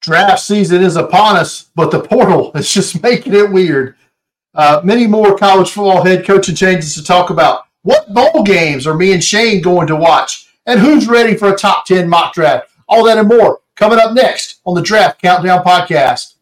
Draft season is upon us, but the portal is just making it weird. Uh, many more college football head coaching changes to talk about. What bowl games are me and Shane going to watch? And who's ready for a top 10 mock draft? All that and more coming up next on the Draft Countdown Podcast.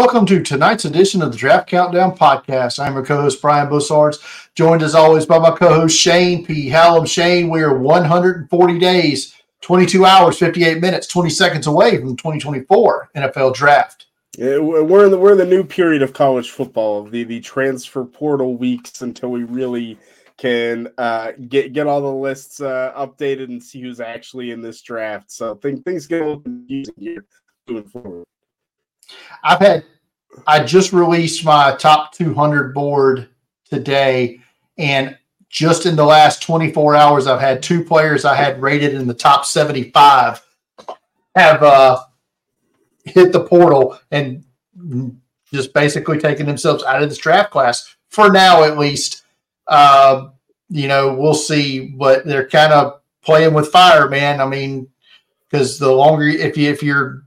Welcome to tonight's edition of the Draft Countdown Podcast. I'm your co-host Brian Bussards, joined as always by my co-host Shane P. Hallam. Shane, we are 140 days, 22 hours, 58 minutes, 20 seconds away from the 2024 NFL Draft. Yeah, we're in the we're in the new period of college football, the the transfer portal weeks until we really can uh, get get all the lists uh, updated and see who's actually in this draft. So think things get a little confusing here moving forward. I've had I just released my top 200 board today, and just in the last 24 hours, I've had two players I had rated in the top 75 have uh, hit the portal and just basically taken themselves out of this draft class for now, at least. Uh, you know, we'll see, but they're kind of playing with fire, man. I mean, because the longer if you if you're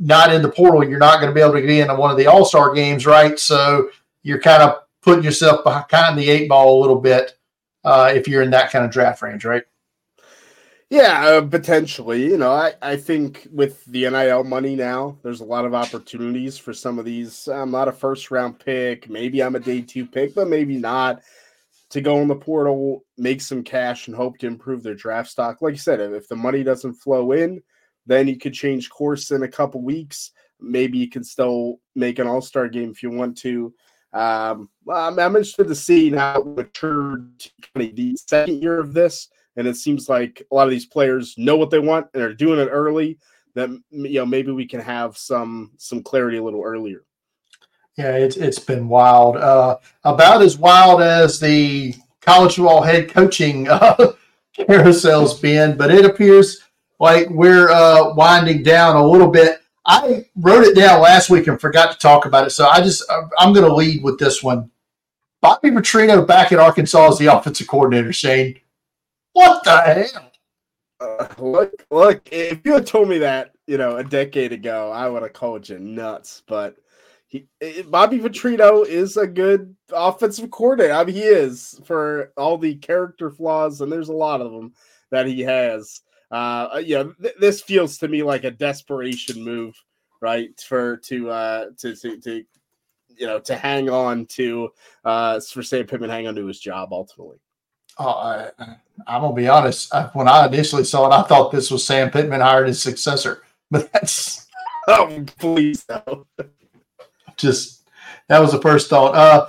not in the portal, you're not going to be able to get in one of the All Star games, right? So you're kind of putting yourself behind the eight ball a little bit uh, if you're in that kind of draft range, right? Yeah, uh, potentially. You know, I, I think with the NIL money now, there's a lot of opportunities for some of these. I'm not a first round pick. Maybe I'm a day two pick, but maybe not. To go in the portal, make some cash, and hope to improve their draft stock. Like you said, if the money doesn't flow in, then you could change course in a couple weeks. Maybe you can still make an All Star game if you want to. Um, I'm, interested to see now matured the second year of this, and it seems like a lot of these players know what they want and are doing it early. That you know maybe we can have some some clarity a little earlier. Yeah, it's it's been wild. Uh, about as wild as the college football head coaching uh, carousel's been, but it appears like we're uh, winding down a little bit. I wrote it down last week and forgot to talk about it, so I just I'm going to lead with this one. Bobby Petrino back at Arkansas as the offensive coordinator. Shane, what the hell? Uh, look, look! If you had told me that, you know, a decade ago, I would have called you nuts. But he, Bobby Petrino is a good offensive coordinator. I mean, he is for all the character flaws, and there's a lot of them that he has uh, you know, th- this feels to me like a desperation move, right? For to uh, to, to to you know to hang on to uh, for Sam Pittman hang on to his job ultimately. Oh, I, am gonna be honest. when I initially saw it, I thought this was Sam Pittman hired his successor, but that's oh please no. Just that was the first thought. Uh,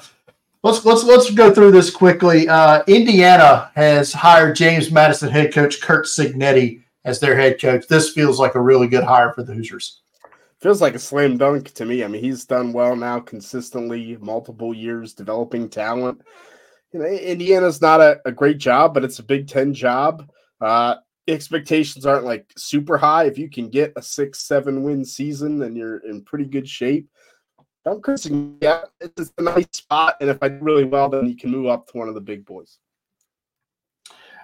let's let's let's go through this quickly. Uh, Indiana has hired James Madison head coach Curt Cignetti as their head coach. This feels like a really good hire for the Hoosiers. Feels like a slam dunk to me. I mean, he's done well now consistently, multiple years developing talent. You know, Indiana's not a, a great job, but it's a Big Ten job. Uh, expectations aren't like super high. If you can get a six, seven win season, then you're in pretty good shape. Don't Christian, yeah, it's a nice spot, and if I do really well, then you can move up to one of the big boys.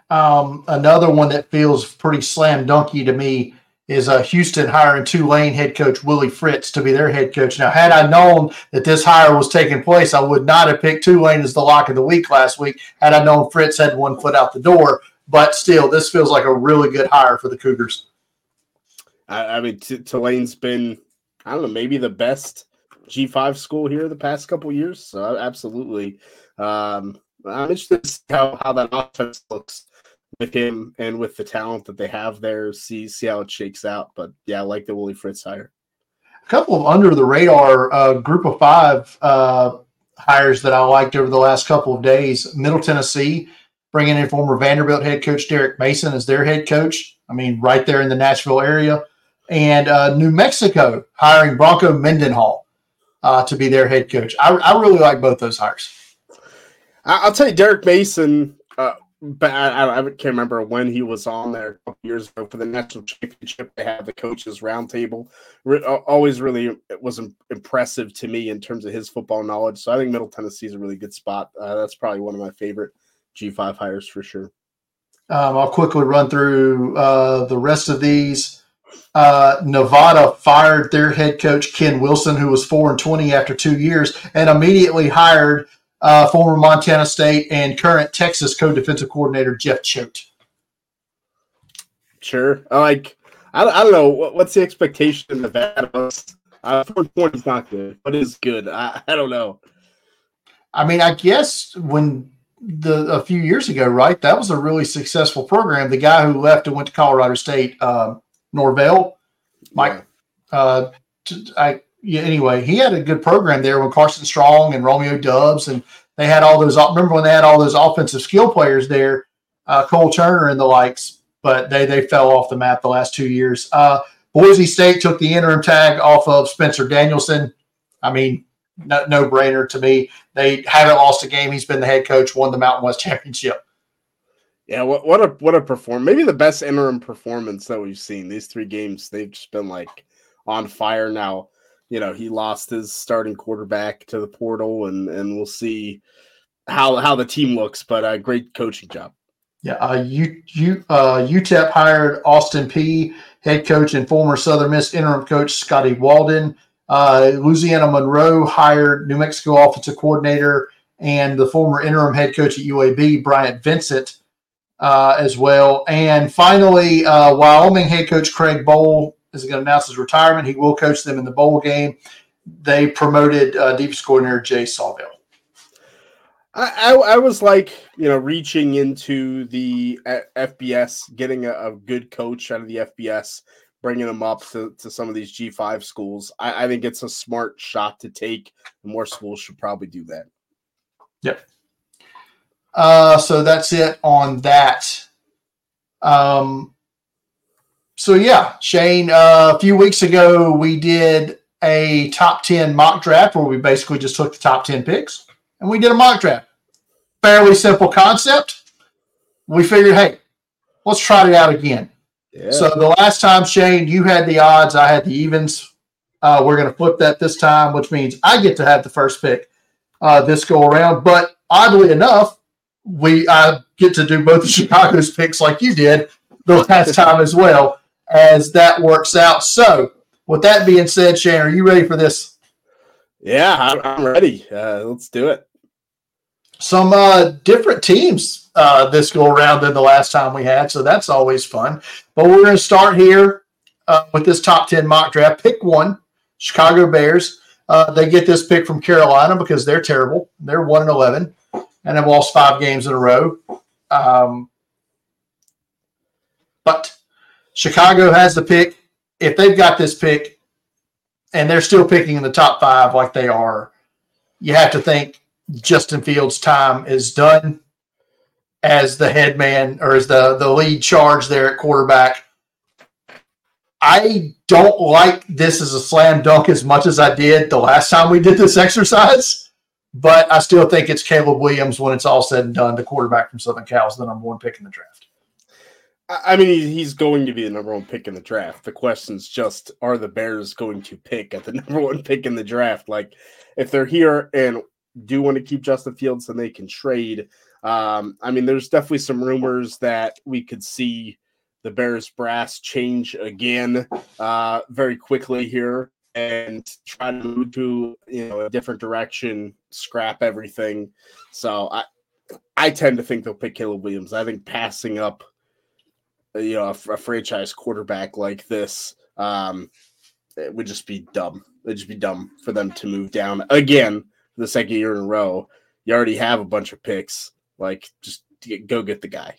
Um, another one that feels pretty slam dunky to me is uh, Houston hiring Tulane head coach Willie Fritz to be their head coach. Now, had I known that this hire was taking place, I would not have picked Tulane as the lock of the week last week had I known Fritz had one foot out the door. But still, this feels like a really good hire for the Cougars. I, I mean, T- Tulane's been, I don't know, maybe the best G5 school here the past couple years. So, absolutely. Um, I'm interested to see how, how that offense looks with him and with the talent that they have there. See see how it shakes out. But yeah, I like the Willie Fritz hire. A couple of under the radar uh, group of five uh, hires that I liked over the last couple of days. Middle Tennessee bringing in former Vanderbilt head coach Derek Mason as their head coach. I mean, right there in the Nashville area. And uh, New Mexico hiring Bronco Mendenhall uh, to be their head coach. I, I really like both those hires. I'll tell you, Derek Mason uh, but I, I, can't remember when he was on there a couple years ago for the national championship. They had the coaches roundtable. Re- always really it was impressive to me in terms of his football knowledge. So I think Middle Tennessee is a really good spot. Uh, that's probably one of my favorite G5 hires for sure. Um, I'll quickly run through uh, the rest of these. Uh, Nevada fired their head coach Ken Wilson, who was four and twenty after two years, and immediately hired uh, former Montana State and current Texas co-defensive coordinator Jeff Choate. Sure, like I, I don't know what, what's the expectation in Nevada. Uh, 420 is not good, but it's good. I, I don't know. I mean, I guess when the a few years ago, right? That was a really successful program. The guy who left and went to Colorado State, uh, Norvell, Mike. Yeah. Uh, I yeah, anyway, he had a good program there when Carson Strong and Romeo Doubs and they had all those. Remember when they had all those offensive skill players there, uh, Cole Turner and the likes, but they they fell off the map the last two years. Uh, Boise State took the interim tag off of Spencer Danielson. I mean, no, no brainer to me. They haven't lost a game. He's been the head coach, won the Mountain West championship. Yeah, what what a what a perform. Maybe the best interim performance that we've seen. These three games, they've just been like on fire now you know he lost his starting quarterback to the portal, and and we'll see how how the team looks. But a great coaching job. Yeah, uh, you you uh, UTEP hired Austin Peay, head coach and former Southern Miss interim coach Scotty Walden. Uh, Louisiana Monroe hired New Mexico offensive coordinator and the former interim head coach at UAB Bryant Vincent uh, as well. And finally, uh, Wyoming head coach Craig Bohl is going to announce his retirement. He will coach them in the bowl game. They promoted uh, deep coordinator Jay Sawvel. I, I, I, was like, you know, reaching into the uh, FBS, getting a, a, good coach out of the FBS, bringing them up to, to some of these G5 schools. I, I think it's a smart shot to take. More schools should probably do that. Yep. Uh, so that's it on that. Um, so yeah, Shane. Uh, a few weeks ago, we did a top ten mock draft where we basically just took the top ten picks and we did a mock draft. Fairly simple concept. We figured, hey, let's try it out again. Yeah. So the last time, Shane, you had the odds, I had the evens. Uh, we're going to flip that this time, which means I get to have the first pick uh, this go around. But oddly enough, we I get to do both of Chicago's picks like you did the last time as well as that works out. So, with that being said, Shane, are you ready for this? Yeah, I'm ready. Uh, let's do it. Some uh, different teams uh, this go around than the last time we had, so that's always fun. But we're going to start here uh, with this top 10 mock draft. Pick one Chicago Bears. Uh, they get this pick from Carolina because they're terrible. They're 1 and 11 and have lost five games in a row. Um, but Chicago has the pick. If they've got this pick and they're still picking in the top five like they are, you have to think Justin Fields' time is done as the head man or as the, the lead charge there at quarterback. I don't like this as a slam dunk as much as I did the last time we did this exercise, but I still think it's Caleb Williams when it's all said and done, the quarterback from Southern Cal is the number one pick in the draft. I mean, he's going to be the number one pick in the draft. The question's just are the Bears going to pick at the number one pick in the draft? Like, if they're here and do want to keep Justin Fields, then they can trade. Um, I mean, there's definitely some rumors that we could see the Bears brass change again uh, very quickly here and try to move to you know a different direction, scrap everything. So I I tend to think they'll pick Caleb Williams. I think passing up you know a, a franchise quarterback like this um, it would just be dumb. It'd just be dumb for them to move down again the second year in a row. You already have a bunch of picks. Like just get, go get the guy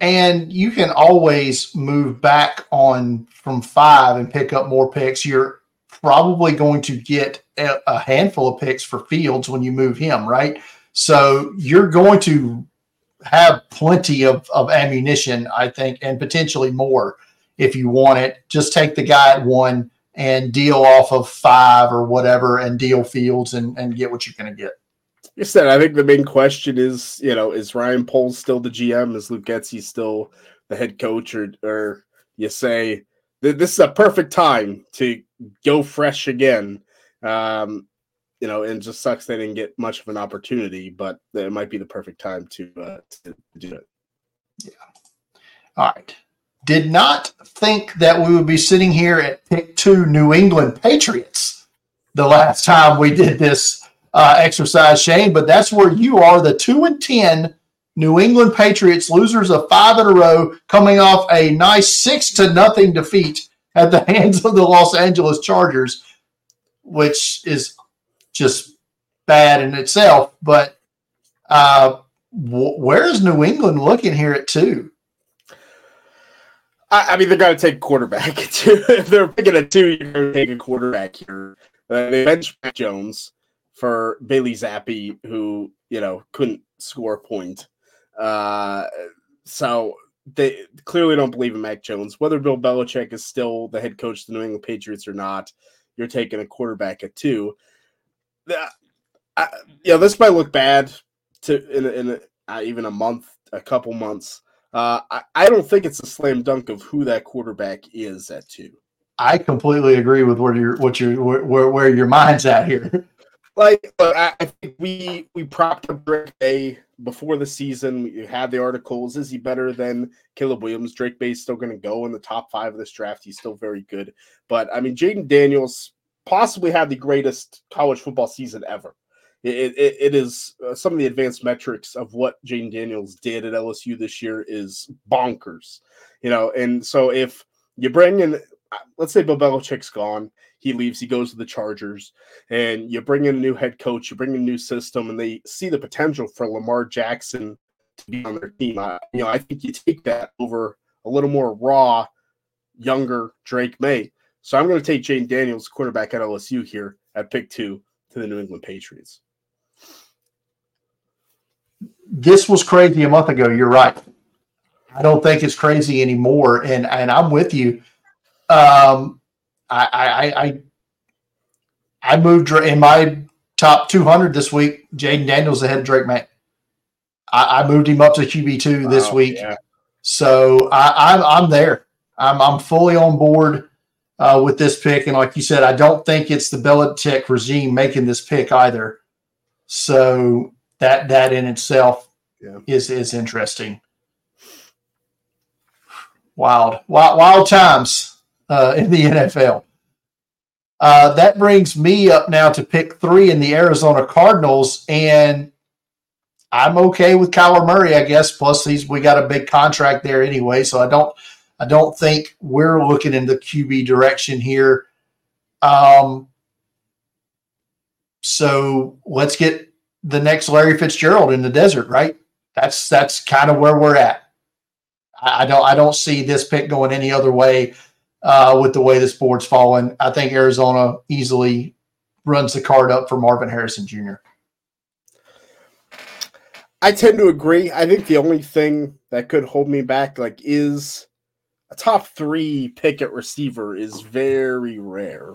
and you can always move back on from five and pick up more picks. You're probably going to get a, handful of picks for Fields when you move him, right? So you're going to have plenty of, of ammunition, I think, and potentially more if you want it. Just take the guy at one and deal off of five or whatever and deal Fields and, and get what you're going to get you said, I think the main question is, you know, is Ryan Poles still the GM? Is Luke Getsy still the head coach? Or, or you say this is a perfect time to go fresh again. Um, you know, and just sucks they didn't get much of an opportunity, but it might be the perfect time to, uh, to do it. Yeah. All right. Did not think that we would be sitting here at pick two New England Patriots the last time we did this uh, exercise, Shane, but that's where you are the two and 10 New England Patriots, losers of five in a row, coming off a nice six to nothing defeat at the hands of the Los Angeles Chargers, which is just bad in itself. But uh, wh- where is New England looking here at two? I, I mean, they're going to take quarterback. If they're picking a two. You're going to take a quarterback here. Uh, they bench Jones for Bailey Zappe, who you know couldn't score a point. Uh, so they clearly don't believe in Mac Jones. Whether Bill Belichick is still the head coach of the New England Patriots or not, you're taking a quarterback at two. Uh, yeah, this might look bad to in, in uh, even a month, a couple months. Uh, I, I don't think it's a slam dunk of who that quarterback is at two. I completely agree with where your what your where, where your mind's at here. like I, I think we we propped up Drake Maye before the season. We had the articles. Is he better than Caleb Williams? Drake Maye's still going to go in the top five of this draft. He's still very good. But I mean, Jayden Daniels possibly had the greatest college football season ever. It, it, it is uh, some of the advanced metrics of what Jayden Daniels did at LSU this year is bonkers, you know. And so if you bring in, let's say Bill Belichick's gone, he leaves, he goes to the Chargers, and you bring in a new head coach, you bring in a new system, and they see the potential for Lamar Jackson to be on their team. I, you know, I think you take that over a little more raw, younger Drake Maye. So I'm going to take Jayden Daniels, quarterback at LSU here at pick two to the New England Patriots. This was crazy a month ago. You're right. I don't think it's crazy anymore, and and I'm with you. Um, I, I, I, I moved in my top 200 this week. Jayden Daniels ahead of Drake Maye. I, I moved him up to QB two wow, this week, yeah. so I, I'm I'm there. I'm I'm fully on board uh, with this pick, and like you said, I don't think it's the Belichick regime making this pick either. So that that in itself yeah. is is interesting. Wild, wild, wild times uh, in the NFL. Uh, that brings me up now to pick three in the Arizona Cardinals, and I'm okay with Kyler Murray, I guess. Plus, he's we got a big contract there anyway, so I don't I don't think we're looking in the QB direction here. Um, so let's get the next Larry Fitzgerald in the desert, right? That's that's kind of where we're at. I, I don't I don't see this pick going any other way uh, with the way this board's fallen. I think Arizona easily runs the card up for Marvin Harrison Jr. I tend to agree. I think the only thing that could hold me back, like, is a top three pick at receiver is very rare.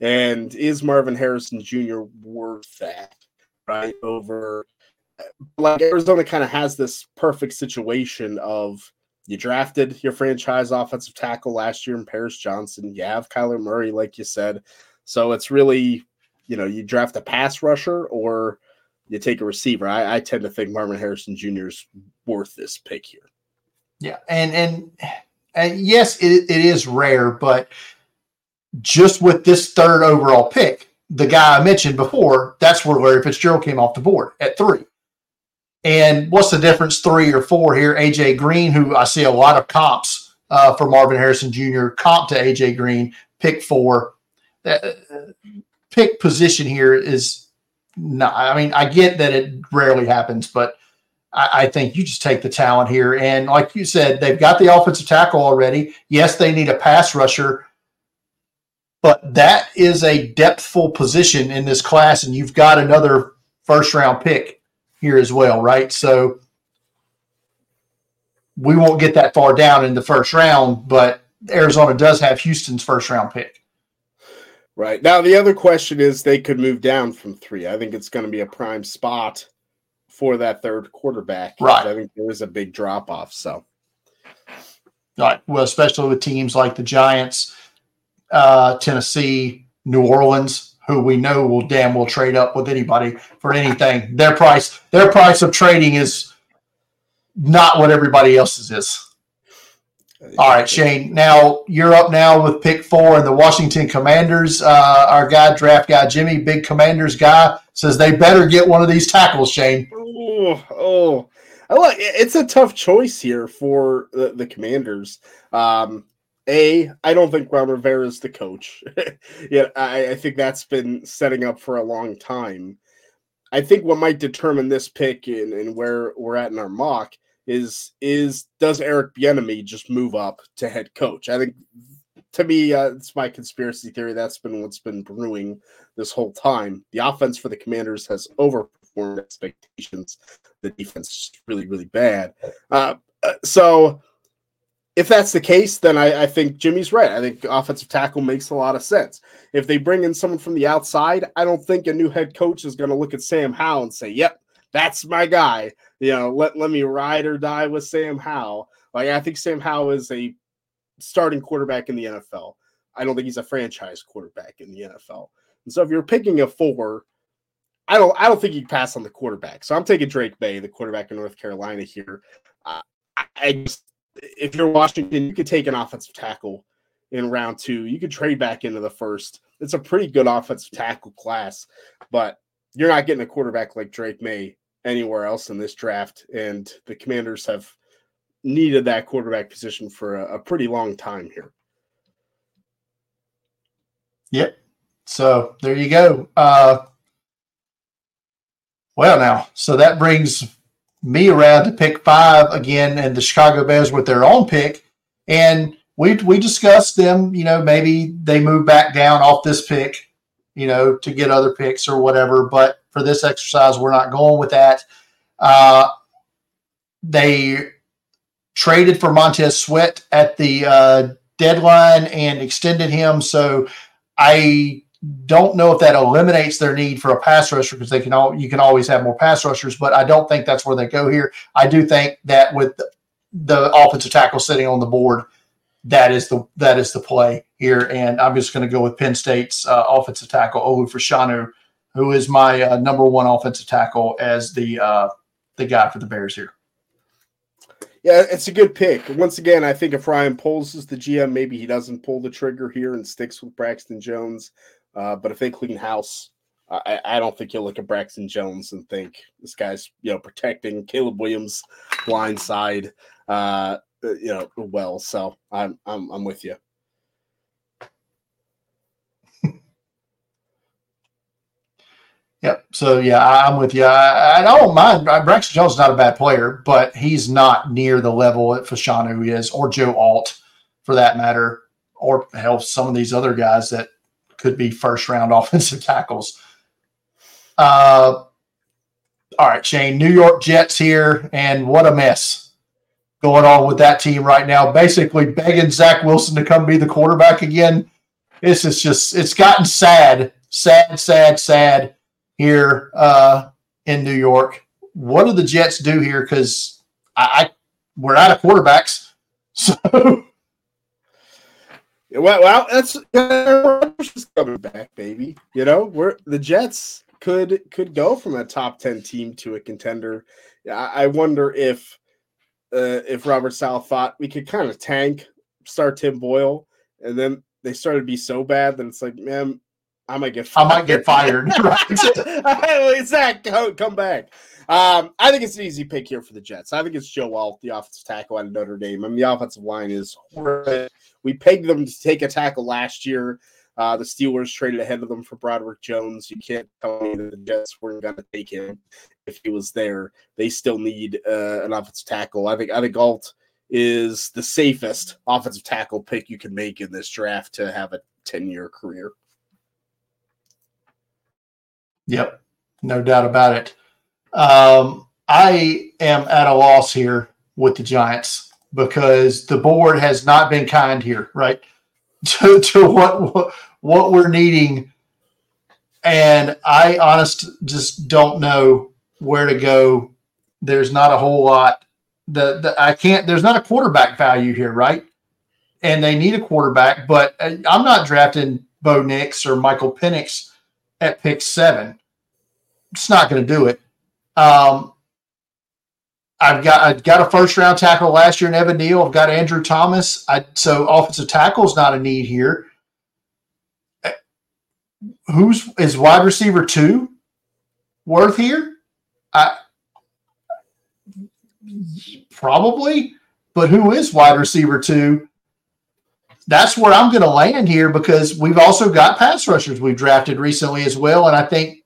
And is Marvin Harrison Jr. worth that? Right over, like Arizona kind of has this perfect situation of you drafted your franchise offensive tackle last year in Paris Johnson. You have Kyler Murray, like you said. So it's really, you know, you draft a pass rusher or you take a receiver. I, I tend to think Marvin Harrison Jr. is worth this pick here. Yeah, and and, and yes, it, it is rare, but just with this third overall pick, the guy I mentioned before, that's where Larry Fitzgerald came off the board at three. And what's the difference, three or four here? AJ Green, who I see a lot of comps uh, for Marvin Harrison Jr., comp to AJ Green, pick four. Uh, pick position here is not, I mean, I get that it rarely happens, but I, I think you just take the talent here. And like you said, they've got the offensive tackle already. Yes, they need a pass rusher but that is a depthful position in this class, and you've got another first round pick here as well, right? So we won't get that far down in the first round, but Arizona does have Houston's first round pick. Right. Now, the other question is they could move down from three. I think it's going to be a prime spot for that third quarterback. Right. I think there is a big drop off. So, right. Well, especially with teams like the Giants uh, Tennessee, New Orleans, who we know will damn well trade up with anybody for anything. Their price, their price of trading is not what everybody else's is. All right, Shane. Now you're up now with pick four and the Washington Commanders. Uh, our guy, draft guy Jimmy, big Commanders guy, says they better get one of these tackles. Shane. Oh, oh, it's a tough choice here for the, the Commanders. Um, a, I don't think Ron Rivera is the coach. yeah, I, I think that's been setting up for a long time. I think what might determine this pick and, and where we're at in our mock is is does Eric Bieniemy just move up to head coach? I think to me, uh, it's my conspiracy theory. That's been what's been brewing this whole time. The offense for the Commanders has overperformed expectations. The defense is really, really bad. Uh, uh so if that's the case, then I, I, think Jimmy's right. I think offensive tackle makes a lot of sense. If they bring in someone from the outside, I don't think a new head coach is going to look at Sam Howell and say, "Yep, that's my guy." You know, let let me ride or die with Sam Howell. Like I think Sam Howell is a starting quarterback in the NFL. I don't think he's a franchise quarterback in the NFL. And so if you're picking a four, I don't I don't think you'd pass on the quarterback. So I'm taking Drake Maye, the quarterback in North Carolina here. Uh, I just if you're Washington, you could take an offensive tackle in round two. You could trade back into the first. It's a pretty good offensive tackle class, but you're not getting a quarterback like Drake Maye anywhere else in this draft. And the commanders have needed that quarterback position for a, a pretty long time here. Yep. So there you go. Uh, well, now, so that brings me around to pick five again, and the Chicago Bears with their own pick. And we we discussed them. You know, maybe they move back down off this pick, you know, to get other picks or whatever. But for this exercise, we're not going with that. Uh, they traded for Montez Sweat at the uh, deadline and extended him. So I don't know if that eliminates their need for a pass rusher because they can all you can always have more pass rushers, but I don't think that's where they go here. I do think that with the, the offensive tackle sitting on the board, that is the that is the play here, and I'm just going to go with Penn State's uh, offensive tackle Olu Fashanu, who is my uh, number one offensive tackle as the uh, the guy for the Bears here. Yeah, it's a good pick. Once again, I think if Ryan Poles is the GM, maybe he doesn't pull the trigger here and sticks with Braxton Jones. Uh, but if they clean house, I, I, don't think you'll look at Braxton Jones and think this guy's you know protecting Caleb Williams blind side, uh, you know, well. So I'm I'm I'm with you. Yep. So yeah, I'm with you. I, I don't mind. Braxton Jones is not a bad player, but he's not near the level that Fashanu is, or Joe Alt, for that matter, or hell, some of these other guys that could be first round offensive tackles. Uh, all right, Shane, New York Jets here, and what a mess going on with that team right now. Basically, begging Zach Wilson to come be the quarterback again. This is just, it's gotten sad, sad, sad, sad here uh, in New York. What do the Jets do here? Because I, I, we're out of quarterbacks. So well, that's coming back, baby. You know, we're the Jets could could go from a top ten team to a contender. I, I wonder if uh, if Robert Saleh thought we could kind of tank, start Tim Boyle, and then they started to be so bad that it's like, man, I might get fired. I might get fired. it's that come, come back. Um, I think it's an easy pick here for the Jets. I think it's Joe Alt, the offensive tackle out of Notre Dame. I mean, the offensive line is horrific. We pegged them to take a tackle last year. Uh, the Steelers traded ahead of them for Broderick Jones. You can't tell me that the Jets weren't going to take him if he was there. They still need uh, an offensive tackle. I think I think Alt is the safest offensive tackle pick you can make in this draft to have a 10 year career. Yep, no doubt about it. Um, I am at a loss here with the Giants because the board has not been kind here, right? To, to what, what we're needing, and I honest just don't know where to go. There's not a whole lot. The, the I can't. There's not a quarterback value here, right? And they need a quarterback, but uh, I'm not drafting Bo Nix or Michael Penix at pick seven. It's not going to do it. Um, I've got I've got a first round tackle last year in Evan Neal. I've got Andrew Thomas. I, so offensive tackle is not a need here. Who's is wide receiver two worth here? I probably, but who is wide receiver two? That's where I'm going to land here because we've also got pass rushers we've drafted recently as well, and I think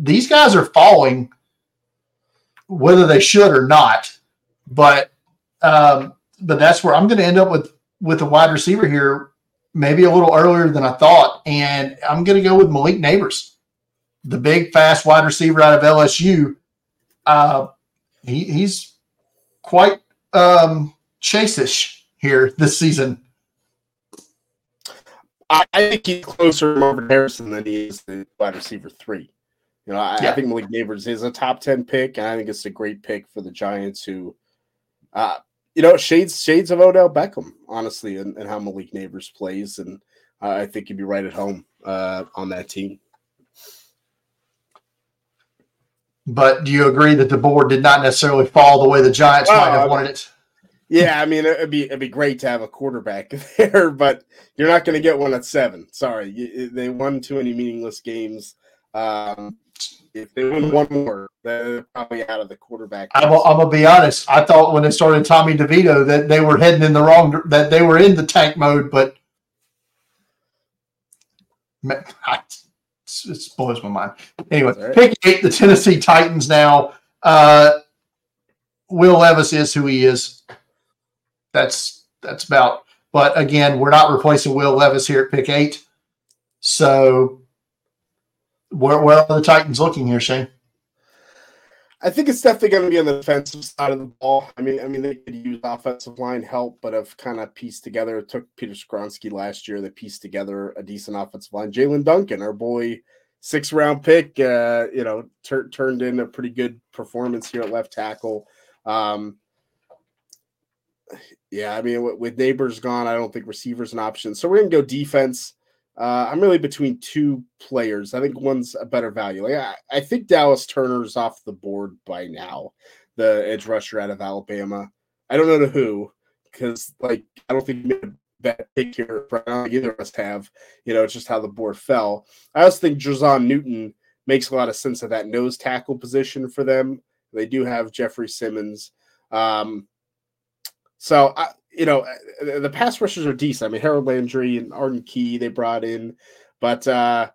these guys are falling whether they should or not. But um, but that's where I'm going to end up with with a wide receiver here, maybe a little earlier than I thought, and I'm going to go with Malik Nabers, the big fast wide receiver out of LSU. Uh, he, he's quite um, chase-ish here this season. I, think he's closer to Marvin Harrison than he is the wide receiver three. You know, I, yeah. I, think Malik Nabers is a top 10 pick, and I think it's a great pick for the Giants who uh you know, shades shades of Odell Beckham, honestly, and, and how Malik Nabers plays. And uh, I think he'd be right at home uh, on that team. But do you agree that the board did not necessarily fall the way the Giants well, might have wanted it? Yeah, I mean it'd be it'd be great to have a quarterback there, but you're not going to get one at seven. Sorry, they won too many meaningless games. Um, if they win one more, they're probably out of the quarterback. I'm, I'm, gonna be honest. I thought when they started Tommy DeVito that they were heading in the wrong, that they were in the tank mode, but it blows my mind. Anyway, right. pick eight, the Tennessee Titans. Now, uh, Will Levis is who he is. That's that's about. But again, we're not replacing Will Levis here at pick eight. So where, where are the Titans looking here, Shane? I think it's definitely going to be on the defensive side of the ball. I mean, I mean they could use offensive line help, but have kind of pieced together. It took Peter Skoronski last year. They pieced together a decent offensive line. Jaelyn Duncan, our boy, six round pick, uh, you know, tur- turned in a pretty good performance here at left tackle. Um, yeah, I mean, with, with Nabers gone, I don't think receivers an option. So we're gonna go defense. Uh, I'm really between two players. I think one's a better value. Like, I, I think Dallas Turner's off the board by now, the edge rusher out of Alabama. I don't know to who, because like I don't think bad pick here. Either of us have. You know, it's just how the board fell. I also think Jer'Zhan Newton makes a lot of sense at that nose tackle position for them. They do have Jeffrey Simmons. Um, so I, you know, the pass rushers are decent. I mean, Harold Landry and Arden Key they brought in, but uh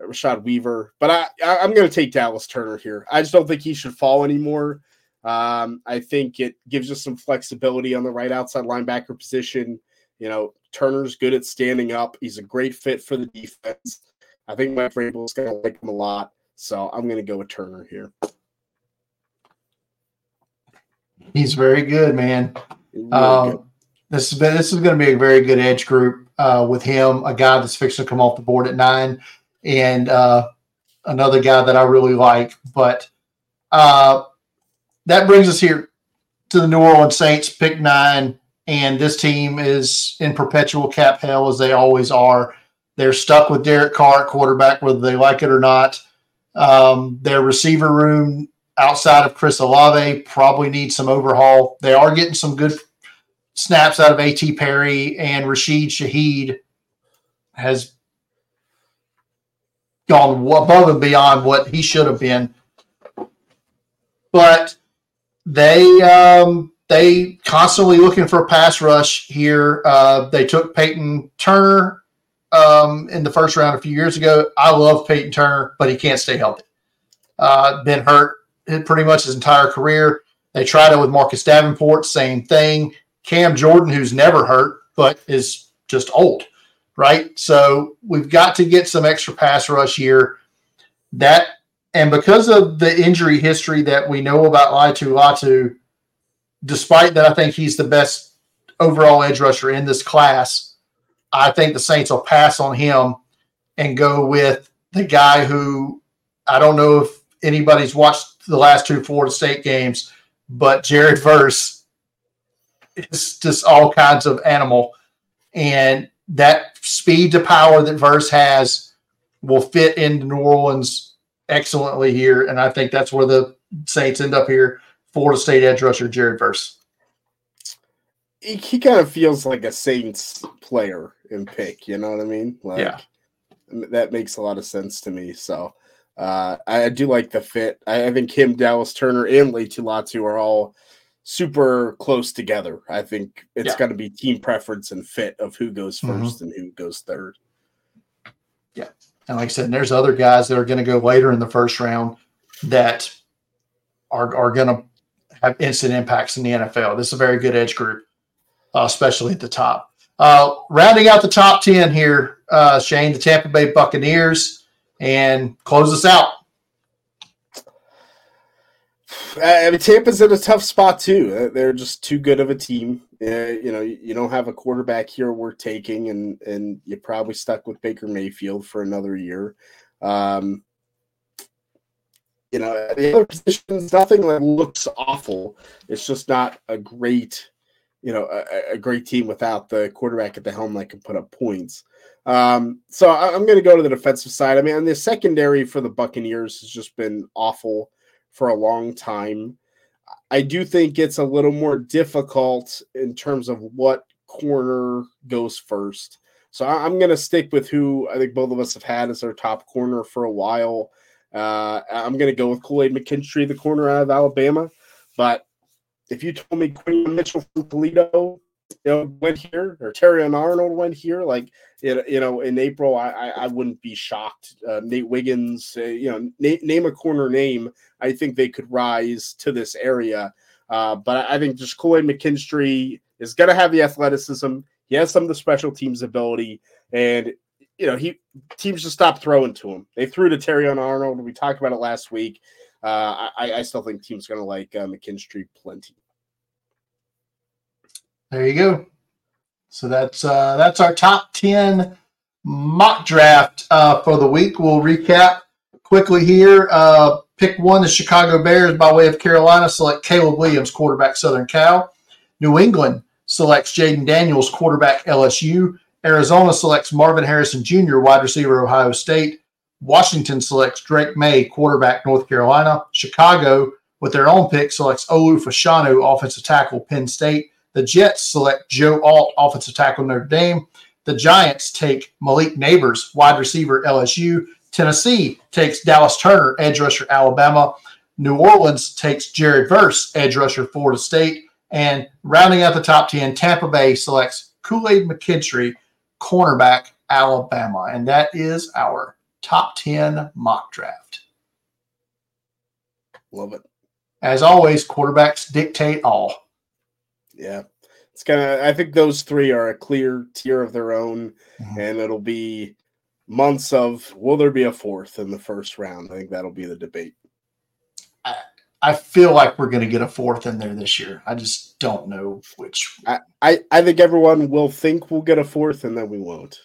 Rashad Weaver. But I, I am going to take Dallas Turner here. I just don't think he should fall anymore. Um, I think it gives us some flexibility on the right outside linebacker position. You know, Turner's good at standing up. He's a great fit for the defense. I think Mike Vrabel's going to like him a lot. So I'm going to go with Turner here. He's very good, man. Really um, good. This is this is going to be a very good edge group uh, with him, a guy that's fixing to come off the board at nine, and uh, another guy that I really like. But uh, that brings us here to the New Orleans Saints, pick nine, and this team is in perpetual cap hell as they always are. They're stuck with Derek Carr quarterback, whether they like it or not. Um, their receiver room outside of Chris Olave probably needs some overhaul. They are getting some good snaps out of A.T. Perry and Rashid Shaheed has gone above and beyond what he should have been. But they um, they constantly looking for a pass rush here. Uh, they took Peyton Turner um, in the first round a few years ago. I love Peyton Turner, but he can't stay healthy. Uh, been hurt pretty much his entire career. They tried it with Marcus Davenport, same thing. Cam Jordan, who's never hurt, but is just old, right? So we've got to get some extra pass rush here. That and because of the injury history that we know about Laiatu Latu, despite that I think he's the best overall edge rusher in this class, I think the Saints will pass on him and go with the guy who I don't know if anybody's watched the last two Florida State games, but Jared Verse it's just all kinds of animal. And that speed to power that Verse has will fit into New Orleans excellently here. And I think that's where the Saints end up here. Florida State edge rusher Jared Verse. He, he kind of feels like a Saints player in pick. You know what I mean? Like, yeah. That makes a lot of sense to me. So uh, I, do like the fit. I, I think him, Dallas Turner, and Laiatu Latu are all super close together. I think it's yeah. going to be team preference and fit of who goes 1st mm-hmm. and who goes third. Yeah. And like I said, there's other guys that are going to go later in the first round that are, are going to have instant impacts in the NFL. This is a very good edge group, uh, especially at the top. Uh, rounding out the top 10 here, uh, Shane, the Tampa Bay Buccaneers, and close us out. I mean, Tampa's in a tough spot too. Uh, they're just too good of a team. Uh, you know, you don't have a quarterback here worth taking, and and you're probably stuck with Baker Mayfield for another year. Um, you know, the other positions, nothing that looks awful. It's just not a great, you know, a, a great team without the quarterback at the helm that can put up points. Um, so I'm going to go to the defensive side. I mean, the secondary for the Buccaneers has just been awful for a long time. I do think it's a little more difficult in terms of what corner goes first. So I'm going to stick with who I think both of us have had as our top corner for a while. Uh, I'm going to go with Kool Aid McKinstry, the corner out of Alabama. But if you told me Quinyon Mitchell from Toledo you know, went here or Terrion Arnold went here, like you know, in April, I I, I wouldn't be shocked. Uh, Nate Wiggins, uh, you know, na- name a corner name. I think they could rise to this area. Uh, but I think just Kool Aid McKinstry is going to have the athleticism. He has some of the special teams ability, and you know, he teams just stopped throwing to him. They threw to Terrion Arnold. We talked about it last week. Uh, I, I still think teams going to like uh, McKinstry plenty. There you go. So that's uh, that's our top ten mock draft uh, for the week. We'll recap quickly here. Uh, pick one: the Chicago Bears by way of Carolina select Caleb Williams, quarterback Southern Cal. New England selects Jayden Daniels, quarterback LSU. Arizona selects Marvin Harrison Jr., wide receiver Ohio State. Washington selects Drake Maye, quarterback North Carolina. Chicago, with their own pick, selects Olu Fashanu, offensive tackle Penn State. The Jets select Joe Alt, offensive tackle Notre Dame. The Giants take Malik Nabers, wide receiver LSU. Tennessee takes Dallas Turner, edge rusher Alabama. New Orleans takes Jared Verse, edge rusher Florida State. And rounding out the top 10, Tampa Bay selects Kool Aid McKinstry, cornerback Alabama. And that is our top 10 mock draft. Love it. As always, quarterbacks dictate all. Yeah. It's kind of, I think those three are a clear tier of their own, mm-hmm. and it'll be months of will there be a fourth in the first round? I think that'll be the debate. I, I feel like we're going to get a fourth in there this year. I just don't know which. I, I, I think everyone will think we'll get a fourth, and then we won't.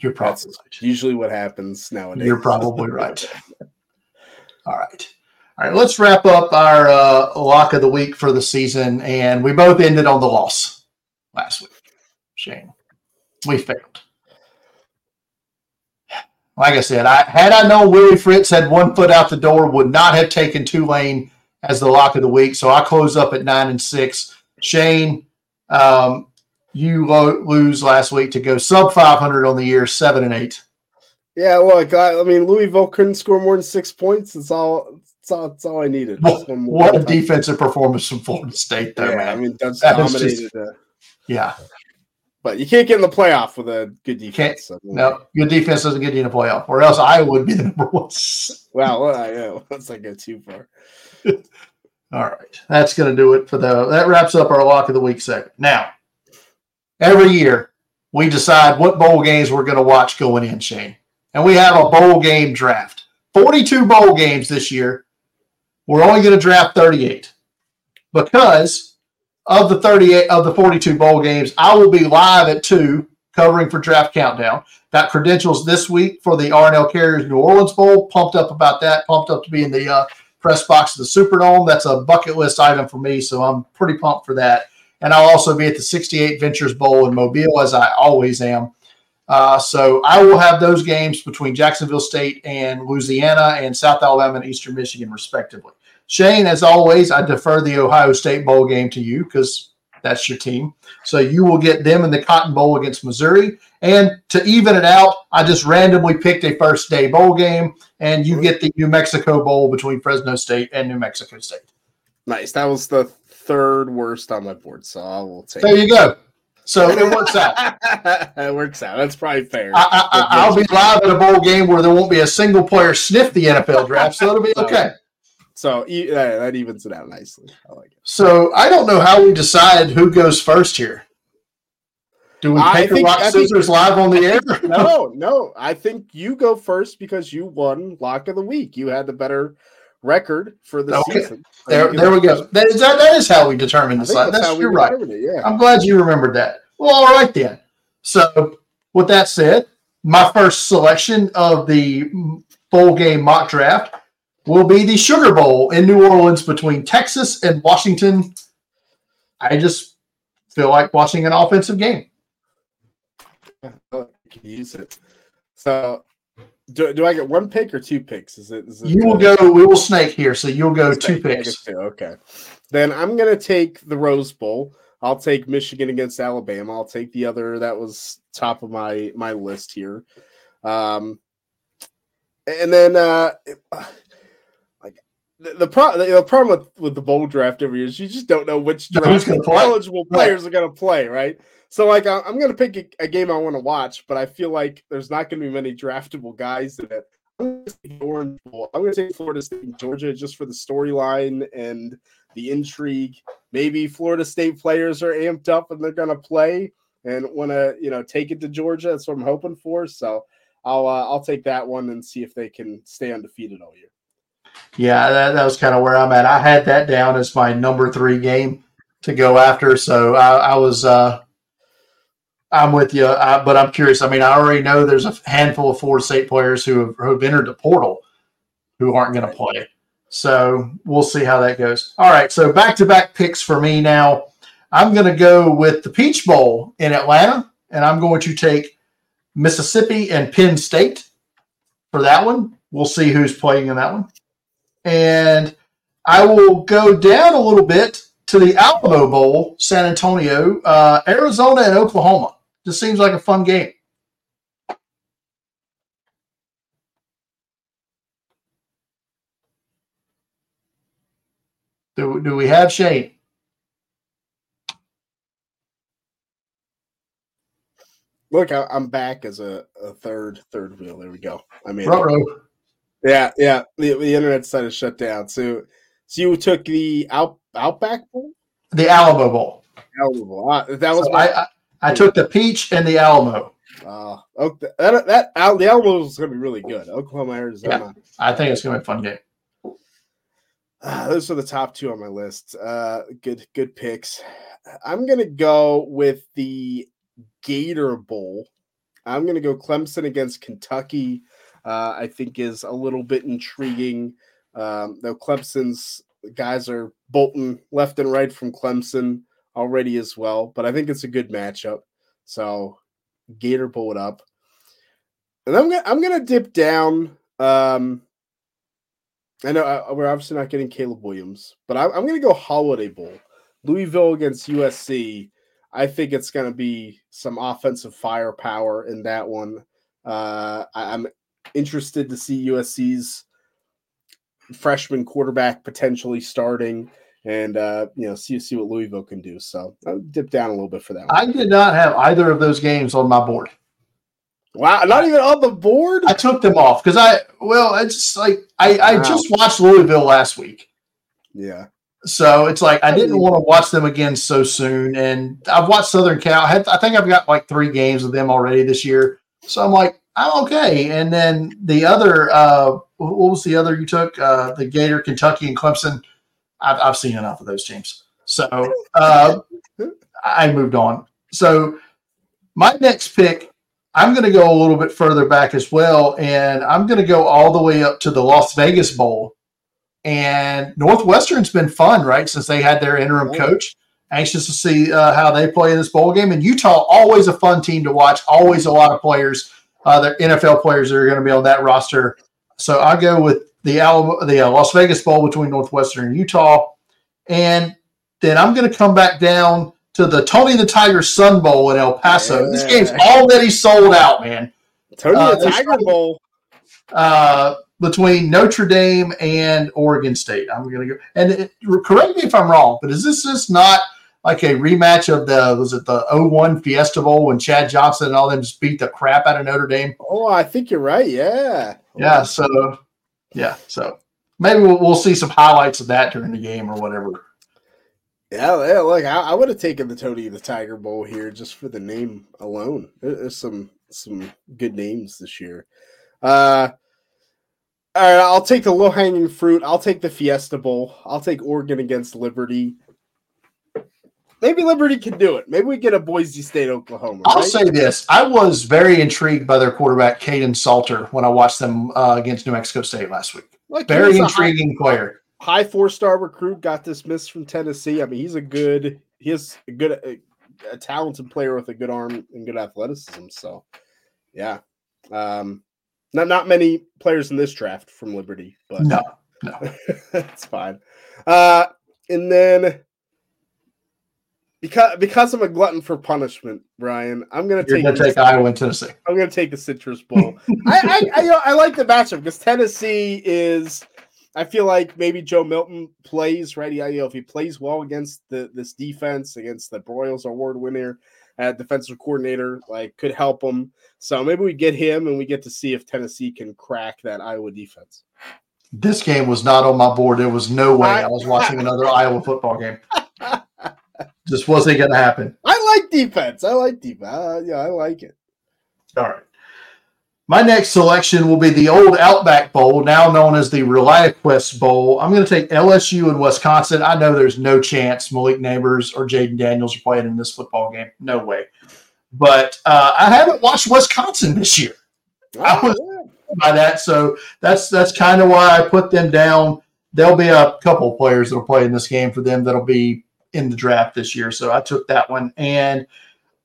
You're probably That's right. usually what happens nowadays. You're probably right. All right. All right, let's wrap up our uh, lock of the week for the season. And we both ended on the loss last week. Shane, we failed. Like I said, I had I known Willie Fritz had one foot out the door, would not have taken Tulane as the lock of the week. So I close up at nine and six. Shane, um, you lo- lose last week to go sub 500 on the year, seven and eight. Yeah, look, I, I mean, Louisville couldn't score more than six points. It's all. That's all, that's all I needed. What, what a defensive performance from Florida State, though, yeah, man. I mean, that's That dominated. just- uh, yeah, but you can't get in the playoff with a good defense. so- no, good defense doesn't get you in the playoff, or else I would be the number one. Well, I yeah, let's not go too far. All right. That's going to do it for the. That wraps up our lock of the week segment. Now, every year we decide what bowl games we're going to watch going in, Shane. And we have a bowl game draft. 42 bowl games this year. We're only going to draft 38 because of the 38 of the 42 bowl games, I will be live at 2 covering for Draft Countdown. Got credentials this week for the R+L Carriers New Orleans Bowl. Pumped up about that. Pumped up to be in the uh, press box of the Superdome. That's a bucket list item for me, so I'm pretty pumped for that. And I'll also be at the 68 Ventures Bowl in Mobile, as I always am. Uh, so I will have those games between Jacksonville State and Louisiana and South Alabama and Eastern Michigan, respectively. Shane, as always, I defer the Ohio State Bowl game to you because that's your team. So you will get them in the Cotton Bowl against Missouri. And to even it out, I just randomly picked a first day bowl game, and you get the New Mexico Bowl between Fresno State and New Mexico State. Nice. That was the third worst on my board, so I will take. There you go. So it works out. it works out. That's probably fair. I, I, I- I'll be live at a bowl game where there won't be a single player sniff the NFL draft, so it'll be oh. okay. So yeah, that evens it out nicely. I like it. So I don't know how we decide who goes first here. Do we a think- rock I think- scissors live on the air? No, no. I think you go first because you won lock of the week. You had the better record for the Okay. season. So There, there we go. That is, that, that is how we determine this. That's, that's you're right. it, Yeah. I'm glad you remembered that. Well, all right then. So, with that said, my first selection of the full game mock draft will be the Sugar Bowl in New Orleans between Texas and Washington. I just feel like watching an offensive game. You can use it. So, do, do I get one pick or two picks? Is it? Is it You will uh, go. We will snake here, so you'll go two picks. two, Okay. Then I'm gonna take the Rose Bowl. I'll take Michigan against Alabama. I'll take the other that was top of my my list here. Um, and then uh, the the, pro- the problem with, with the bowl draft every year is you just don't know which draft gonna play. eligible players are going to play, right? So like I- I'm going to pick a, a game I want to watch, but I feel like there's not going to be many draftable guys in it. I'm going to take the Orange Bowl. I'm going to take Florida State and Georgia just for the storyline and the intrigue. Maybe Florida State players are amped up and they're going to play and want to, you know, take it to Georgia. That's what I'm hoping for. So I'll uh, I'll take that one and see if they can stay undefeated all year. Yeah, that, that was kind of where I'm at. I had that down as my number three game to go after, so I, I was. Uh, I'm with you, I, but I'm curious. I mean, I already know there's a handful of Florida State players who have, who have entered the portal who aren't going to play. So we'll see how that goes. All right, so back to back picks for me now. I'm going to go with the Peach Bowl in Atlanta, and I'm going to take Mississippi and Penn State for that one. We'll see who's playing in that one. And I will go down a little bit to the Alamo Bowl, San Antonio, uh, Arizona, and Oklahoma. Just seems like a fun game. Do, do we have Shane? Look, I, I'm back as a, a third third wheel. There we go. I mean. Yeah, yeah. The, the internet decided to shut down. So, so you took the out Outback Bowl. The Alamo Bowl. Alamo Bowl. Ah, that was So my. I, I, I took the Peach and the Alamo. Uh, oh, that that Al, the Alamo is going to be really good. Oklahoma, Arizona. I think it's going to be a fun game. Ah, those are the top two on my list. Uh, good, good picks. I'm gonna go with the Gator Bowl. I'm gonna go Clemson against Kentucky. Uh, I think is a little bit intriguing. Um, though Clemson's guys are bolting left and right from Clemson already as well, but I think it's a good matchup. So Gator Bowl it up, and I'm gonna I'm gonna dip down. Um, I know uh, we're obviously not getting Caleb Williams, but I, I'm to go Holiday Bowl. Louisville against USC. I think it's going to be some offensive firepower in that one. Uh, I, I'm interested to see USC's freshman quarterback potentially starting and uh, you know see see what Louisville can do. So I'll dip down a little bit for that. One. I did not have either of those games on my board. Wow, not even on the board. I took them off because I well, it's like I, I wow. just watched Louisville last week. Yeah. So it's like I didn't want to watch them again so soon, and I've watched Southern Cal. I, had, I think I've got like three games of them already this year. So I'm like, I'm okay. And then the other, uh, what was the other you took? Uh, the Gator, Kentucky, and Clemson. I've, I've seen enough of those teams. So uh, I moved on. So my next pick, I'm going to go a little bit further back as well. And I'm going to go all the way up to the Las Vegas Bowl. And Northwestern's been fun, right? Since they had their interim coach. Anxious to see uh, how they play in this bowl game. And Utah, always a fun team to watch, always a lot of players uh, the NFL players that are going to be on that roster. So I go with the Alabama, the uh, Las Vegas Bowl between Northwestern and Utah, and then I'm going to come back down to the Tony the Tiger Sun Bowl in El Paso. Yeah. This game's already sold out, man. Tony uh, the Tiger Bowl. Uh, between Notre Dame and Oregon State. I'm going to go and it, correct me if I'm wrong, but is this just not like a rematch of the was it the 01 Fiesta Bowl when Chad Johnson and all them just beat the crap out of Notre Dame? Oh, I think you're right. Yeah. Yeah. So yeah. So maybe we'll, we'll see some highlights of that during the game or whatever. Yeah, yeah. Like I, I would have taken the Tony the Tiger Bowl here just for the name alone. There's some some good names this year. Uh all right, I'll take the low hanging fruit. I'll take the Fiesta Bowl. I'll take Oregon against Liberty maybe Liberty can do it. Maybe we get a Boise State, Oklahoma. I'll say this: I was very intrigued by their quarterback, Kaidon Salter, when I watched them uh, against New Mexico State last week. Like very intriguing high, player. High four-star recruit got dismissed from Tennessee. I mean, he's a good, he is a good, a, a talented player with a good arm and good athleticism. So, yeah, um, not not many players in this draft from Liberty, but no, no, it's fine. Uh, and then because because I'm a glutton for punishment, Brian. I'm gonna You're take gonna take Iowa and Tennessee. I'm gonna take the Citrus Bowl. I, I, I, you know, I like the matchup because Tennessee is. I feel like maybe Joe Milton plays right. You know, if he plays well against the this defense against the Broyles Award winner, uh, defensive coordinator, like could help him. So maybe we get him and we get to see if Tennessee can crack that Iowa defense. This game was not on my board. There was no way I, I was watching another Iowa football game. Just wasn't going to happen. I like defense. I like defense. Uh, yeah, I like it. All right. My next selection will be the old Outback Bowl, now known as the ReliaQuest Bowl. I'm going to take LSU and Wisconsin. I know there's no chance Malik Nabers or Jayden Daniels are playing in this football game. No way. But uh, I haven't watched Wisconsin this year. Oh, I was yeah. by that, so that's that's kind of why I put them down. There'll be a couple players that'll play in this game for them that'll be in the draft this year. So I took that one. And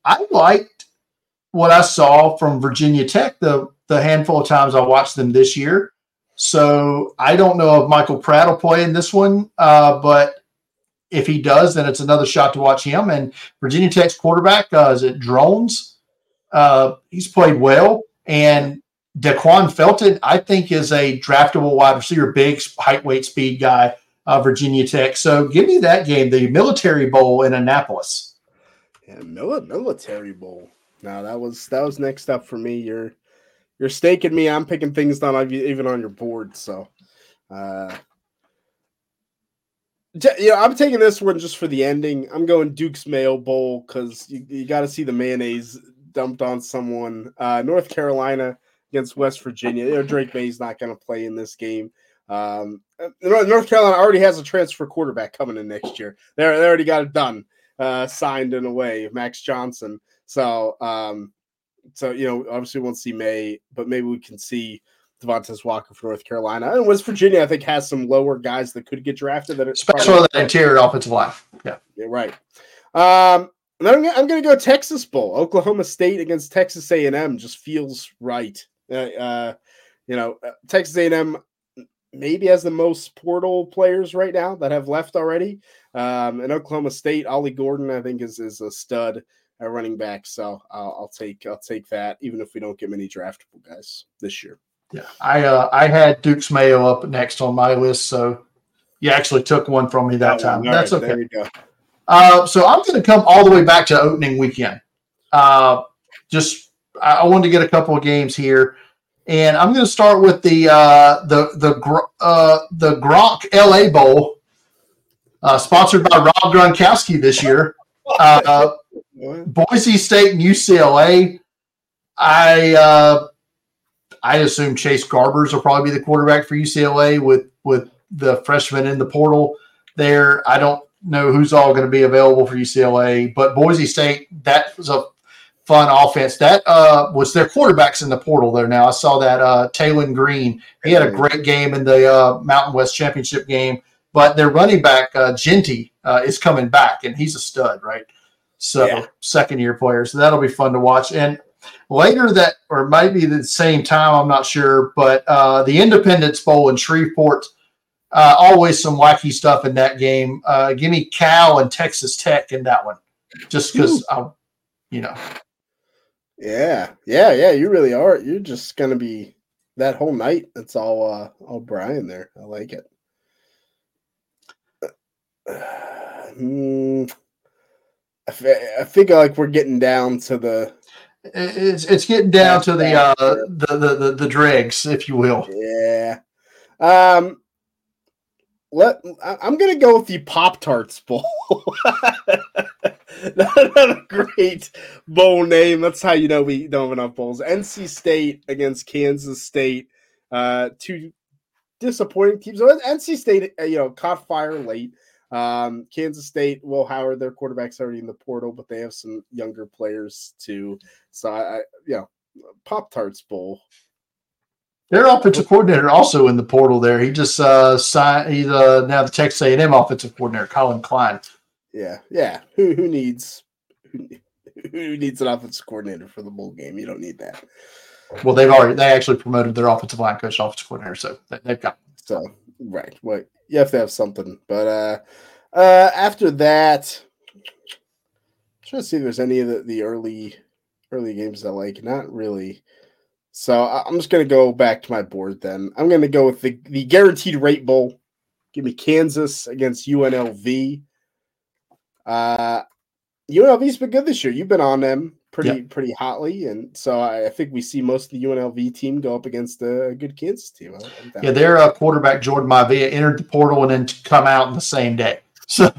I liked what I saw from Virginia Tech the, the handful of times I watched them this year. So I don't know if Michael Pratt will play in this one, uh, but if he does, then it's another shot to watch him. And Virginia Tech's quarterback uh, is it Drones? Uh, he's played well, and Daquan Felton, I think, is a draftable wide receiver, big height, weight, speed guy uh, Virginia Tech. So give me that game, the Military Bowl in Annapolis. Yeah, Military Bowl. Now that was that was next up for me. You're you're staking me. I'm picking things not even on your board. So, uh, yeah, I'm taking this one just for the ending. I'm going Duke's Mayo Bowl because you, you got to see the mayonnaise dumped on someone. Uh, North Carolina against West Virginia. You know, Drake Maye's not going to play in this game. Um, North Carolina already has a transfer quarterback coming in next year. They they already got it done, uh, signed in a way, Max Johnson. So um, so you know, obviously we won't see Maye, but maybe we can see Devontez Walker for North Carolina and West Virginia. I think has some lower guys that could get drafted. That especially the interior offensive line. Yeah, yeah, right. Um, and I'm, I'm going to go Texas Bowl. Oklahoma State against Texas A&M just feels right. Uh, uh, you know, uh, Texas A&M maybe has the most portal players right now that have left already. Um, and Oklahoma State, Ollie Gordon, I think is is a stud at running back. So I'll, I'll take I'll take that, even if we don't get many draftable guys this year. Yeah, I uh, I had Duke's Mayo up next on my list, so you actually took one from me that time. That's right, okay. Uh, so I'm going to come all the way back to opening weekend. Uh, just I wanted to get a couple of games here, and I'm going to start with the uh, the the uh, the Gronk LA Bowl, uh, sponsored by Rob Gronkowski this year. Uh, Boise State and UCLA. I uh, I assume Chase Garbers will probably be the quarterback for UCLA with with the freshman in the portal there. I don't know who's all going to be available for UCLA, but Boise State that was a fun offense. That uh, was their quarterbacks in the portal there. Now I saw that uh, Taylen Green. He had a great game in the uh, Mountain West Championship game, but their running back uh, Jeanty uh, is coming back, and he's a stud, right? So yeah. second year player. So that'll be fun to watch. And later that, or maybe the same time, I'm not sure, but uh, the Independence Bowl in Shreveport. Uh, always some wacky stuff in that game. Uh, give me Cal and Texas Tech in that one, just because I, you know. Yeah, yeah, yeah. You really are. You're just gonna be that whole night. It's all uh, all Brian there. I like it. Mm, I, f- I think like we're getting down to the it's it's getting down to the uh the, the the the dregs, if you will. Yeah. Um let I'm gonna go with the Pop Tarts Bowl. Not a great bowl name. That's how you know we don't have enough bowls. NC State against Kansas State. Uh two disappointing teams. NC State, uh, you know, caught fire late. Um, Kansas State, Will Howard, their quarterback's already in the portal, but they have some younger players too. So I, I you know, Pop Tarts Bowl. Their offensive coordinator also in the portal. There, he just uh, signed. He's uh, now the Texas A&M offensive coordinator, Collin Klein. Yeah, yeah. Who who needs who, who needs an offensive coordinator for the bowl game? You don't need that. Well, they've already they actually promoted their offensive line coach, offensive coordinator, so they've got. So right, well, you have to have something. But uh, uh, after that, I'm trying to see if there's any of the, the early early games I like. Not really. So I'm just gonna go back to my board then. I'm gonna go with the, the guaranteed rate bowl. Give me Kansas against UNLV. Uh UNLV's been good this year. You've been on them pretty yep. pretty hotly, and so I, I, think we see most of the UNLV team go up against a good Kansas team. Yeah, their uh, quarterback Jordan Maiava entered the portal and then come out in the same day. So,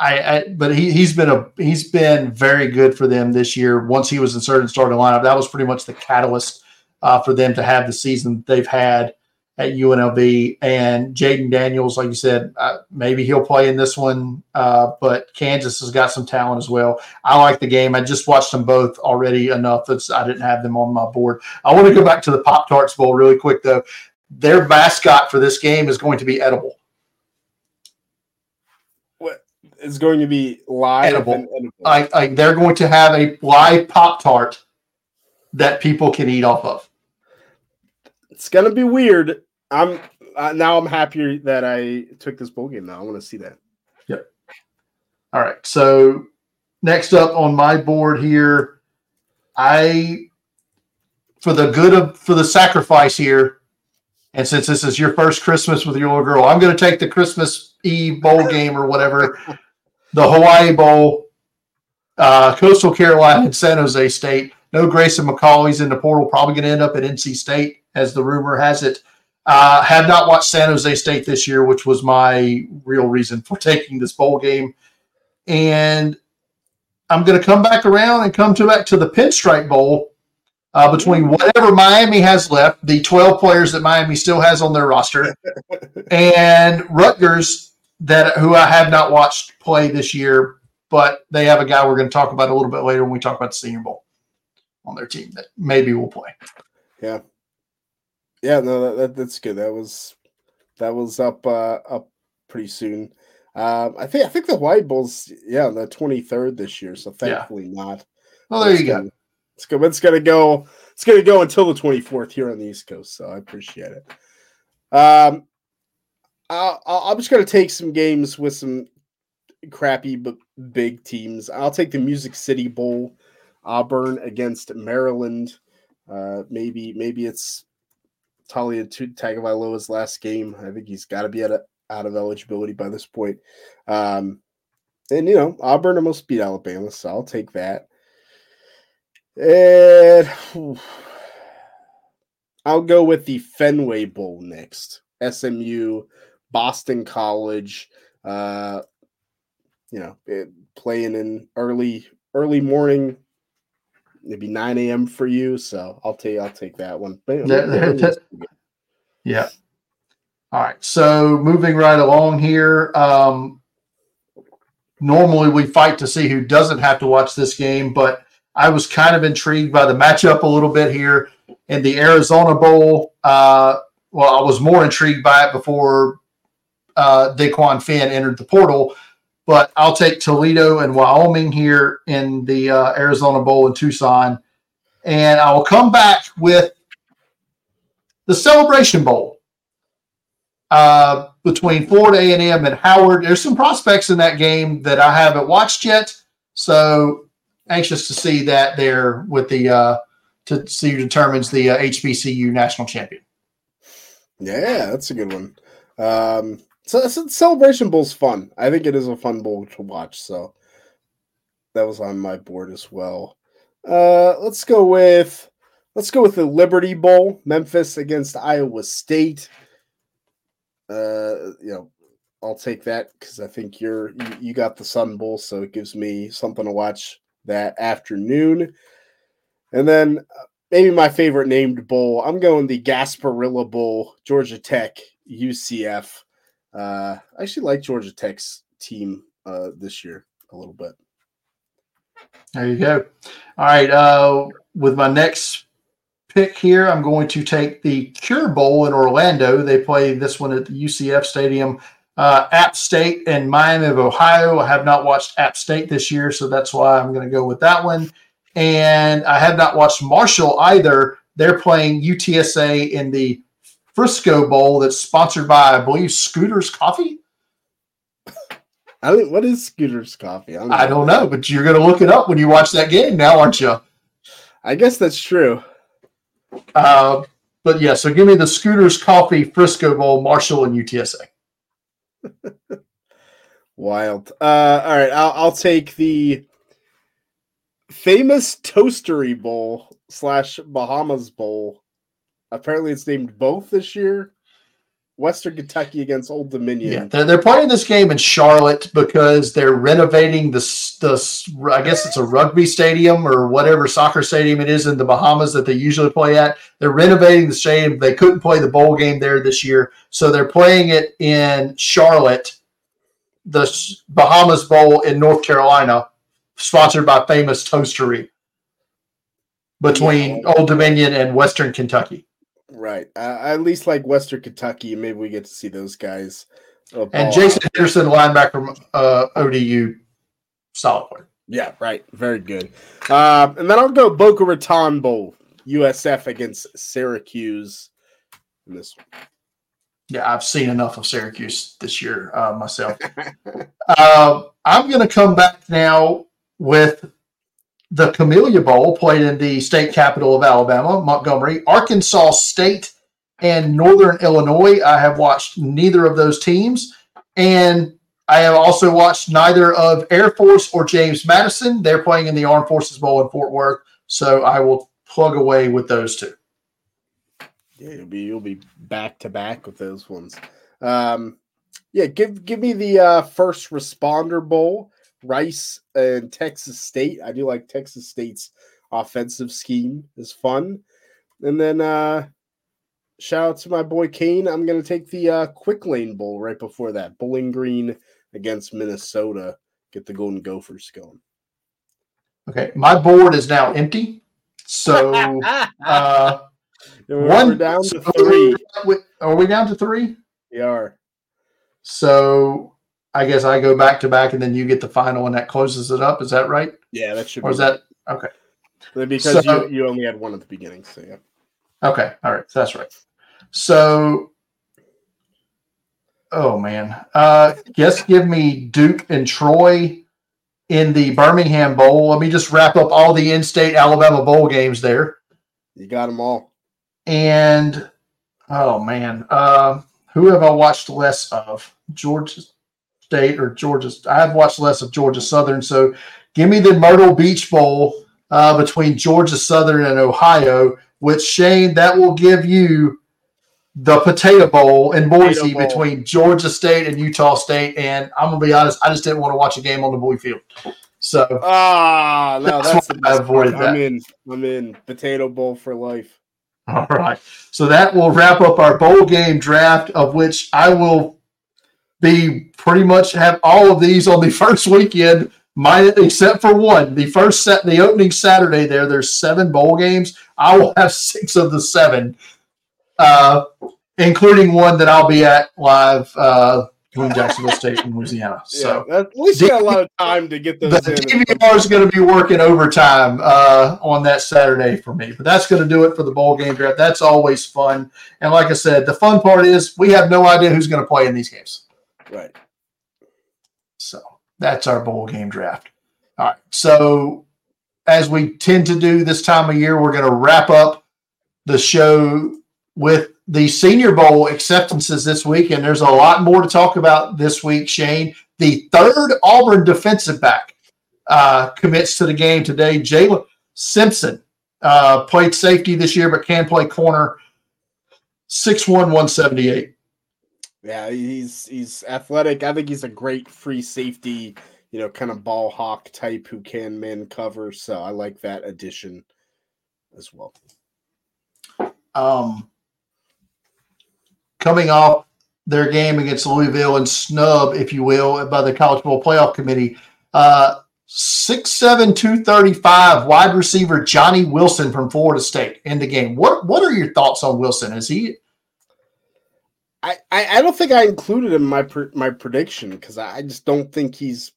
I, I but he he's been a he's been very good for them this year. Once he was inserted in starting lineup, that was pretty much the catalyst uh, for them to have the season they've had at UNLV. And Jayden Daniels, like you said, uh, maybe he'll play in this one, uh, but Kansas has got some talent as well. I like the game. I just watched them both already enough that I didn't have them on my board. I want to go back to the Pop Tarts Bowl really quick, though. Their mascot for this game is going to be edible. What is going to be live? Edible. I, I, they're going to have a live Pop Tart that people can eat off of. It's gonna be weird I'm uh, now I'm happier that I took this bowl game. Now I want to see that. Yep. All right. So next up on my board here, I for the good of for the sacrifice here, and since this is your first Christmas with your little girl, I'm going to take the Christmas Eve bowl game or whatever, the Hawaii Bowl, uh, Coastal Carolina and San Jose State. No Grayson McCall. in the portal. Probably going to end up at NC State, as the rumor has it. Uh, have not watched San Jose State this year, which was my real reason for taking this bowl game. And I'm going to come back around and come to back to the Pinstripe Bowl uh, between whatever Miami has left, the 12 players that Miami still has on their roster, and Rutgers that who I have not watched play this year, but they have a guy we're going to talk about a little bit later when we talk about the Senior Bowl on their team that maybe will play. Yeah, yeah, no, that, that, that's good. That was that was up uh, up pretty soon. Um, I think I think the White Bulls, yeah, the twenty third this year. So thankfully yeah. not. Well, there you go. It's good. It's gonna go. It's gonna go until the twenty fourth here on the East Coast. So I appreciate it. Um, I'll, I'm just gonna take some games with some crappy but big teams. I'll take the Music City Bowl, Auburn against Maryland. Uh, maybe maybe it's Taulia Tagovailoa's last game. I think he's got to be out of, out of eligibility by this point. Um, and you know Auburn almost beat Alabama, so I'll take that. And whew, I'll go with the Fenway Bowl next. SMU, Boston College. Uh, you know, playing in early early morning, maybe 9 a.m. for you. So I'll take I'll take that one. yeah. All right. So moving right along here. Um, normally we fight to see who doesn't have to watch this game, but I was kind of intrigued by the matchup a little bit here in the Arizona Bowl. Uh, well, I was more intrigued by it before uh, DeQuan Finn entered the portal, but I'll take Toledo and Wyoming here in the uh, Arizona Bowl in Tucson. And I will come back with the Celebration Bowl uh, between Florida A&M and Howard. There's some prospects in that game that I haven't watched yet, so anxious to see that there with the uh, to see who determines the uh, HBCU national champion. Yeah, that's a good one. Um, so, so Celebration Bowl's fun. I think it is a fun bowl to watch. So that was on my board as well. Uh, let's go with let's go with the Liberty Bowl, Memphis against Iowa State. Uh, you know, I'll take that because I think you're you, you got the Sun Bowl, so it gives me something to watch that afternoon. And then uh, maybe my favorite named bowl. I'm going the Gasparilla Bowl, Georgia Tech, UCF. Uh, I actually like Georgia Tech's team uh, this year a little bit. There you go. All right. Uh, with my next pick here, I'm going to take the Cure Bowl in Orlando. They play this one at the UCF Stadium. Uh, App State and Miami of Ohio. I have not watched App State this year, so that's why I'm going to go with that one. And I have not watched Marshall either. They're playing UTSA in the Frisco Bowl that's sponsored by, I believe, Scooters Coffee. I think what is Scooters Coffee? I don't, I don't know, but you're going to look it up when you watch that game now, aren't you? I guess that's true. Uh, but yeah, so give me the Scooters Coffee Frisco Bowl, Marshall, and UTSA. Wild. Uh, all right, I'll, I'll take the famous Toastery Bowl slash Bahamas Bowl. Apparently, it's named both this year. Western Kentucky against Old Dominion. Yeah, they're, they're playing this game in Charlotte because they're renovating the the. I guess it's a rugby stadium or whatever soccer stadium it is in the Bahamas that they usually play at. They're renovating the stadium. They couldn't play the bowl game there this year, so they're playing it in Charlotte, the Bahamas Bowl in North Carolina, sponsored by Famous Toastery between. Old Dominion and Western Kentucky. Right. Uh, at least like Western Kentucky, maybe we get to see those guys. And Jason Henderson, linebacker from uh, ODU, solid player. Yeah, right. Very good. Uh, and then I'll go Boca Raton Bowl, USF against Syracuse in this one. Yeah, I've seen enough of Syracuse this year uh, myself. uh, I'm going to come back now with the Camellia Bowl played in the state capital of Alabama, Montgomery, Arkansas State, and Northern Illinois. I have watched neither of those teams. And I have also watched neither of Air Force or James Madison. They're playing in the Armed Forces Bowl in Fort Worth. So I will plug away with those two. Yeah, you'll be you'll be back to back with those ones. Um, yeah, give give me the uh, first responder bowl. Rice and Texas State. I do like Texas State's offensive scheme is fun. And then uh shout out to my boy Kane. I'm gonna take the uh quick lane bowl right before that. Bowling Green against Minnesota. Get the Golden Gophers going. Okay, my board is now empty. So uh one down to three. Are we down to three? We are. So I guess I go back to back, and then you get the final, and that closes it up. Is that right? Yeah, that should. Or is that okay? Because so, you, you only had one at the beginning, so yeah. Okay, all right, that's right. So Oh man. Uh guess give me Duke and Troy in the Birmingham Bowl. Let me just wrap up all the in-state Alabama bowl games there. You got them all. And oh man, uh, who have I watched less of? Georgia State or Georgia? I have watched less of Georgia Southern. So give me the Myrtle Beach Bowl uh, between Georgia Southern and Ohio. Which Shane, that will give you the Potato Bowl in Boise Bowl. between Georgia State and Utah State. And I'm gonna be honest, I just didn't want to watch a game on the Bowie field. So Ah, no, That's that's, I avoided part. I'm in. I'm in. Potato bowl for life. All right. So that will wrap up our bowl game draft, of which I will be pretty much have all of these on the first weekend, minus except for one. The first set, the opening Saturday there, there's seven bowl games. I will have six of the seven, uh, including one that I'll be at live uh, between Jacksonville State and Louisiana. So. yeah, that, at least you got a lot of time to get The those in. DVR is going to be working overtime uh, on that Saturday for me, but that's going to do it for the bowl game draft. That's always fun, and like I said, the fun part is we have no idea who's going to play in these games. Right. So that's our bowl game draft. All right. So as we tend to do this time of year, we're going to wrap up the show with the Senior Bowl acceptances this week, and there's a lot more to talk about this week. Shane, the third Auburn defensive back, uh, commits to the game today. Jaylin Simpson uh, played safety this year, but can play corner. 6'1", 178. Yeah, he's he's athletic. I think he's a great free safety, you know, kind of ball hawk type who can man cover. So I like that addition as well. um, coming off their game against Louisville and snub, if you will, by the College Bowl Playoff Committee. Uh, 6'7", 235 wide receiver Johnny Wilson from Florida State in the game. What what are your thoughts on Wilson? Is he I, I, I don't think I included him in my pr- my prediction because I just don't think he's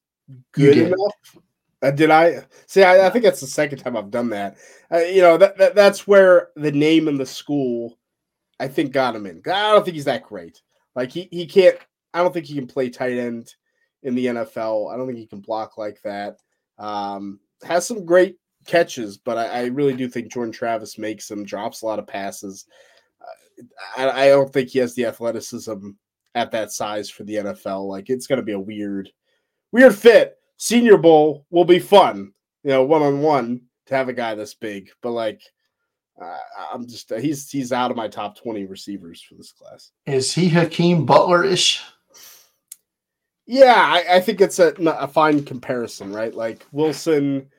good enough. Uh, did I see? I, I think that's the second time I've done that. Uh, you know that, that that's where the name and the school, I think, got him in. I don't think he's that great. Like he he can't. I don't think he can play tight end in the NFL. I don't think he can block like that. Um, has some great catches, but I, I really do think Jordan Travis makes him. drops a lot of passes. I, I don't think he has the athleticism at that size for the NFL. Like it's going to be a weird, weird fit. Senior Bowl will be fun, you know, one on one to have a guy this big. But like, uh, I'm just he's he's out of my top twenty receivers for this class. is he Hakeem Butler ish? Yeah, I, I think it's a, a fine comparison, right? Like Wilson,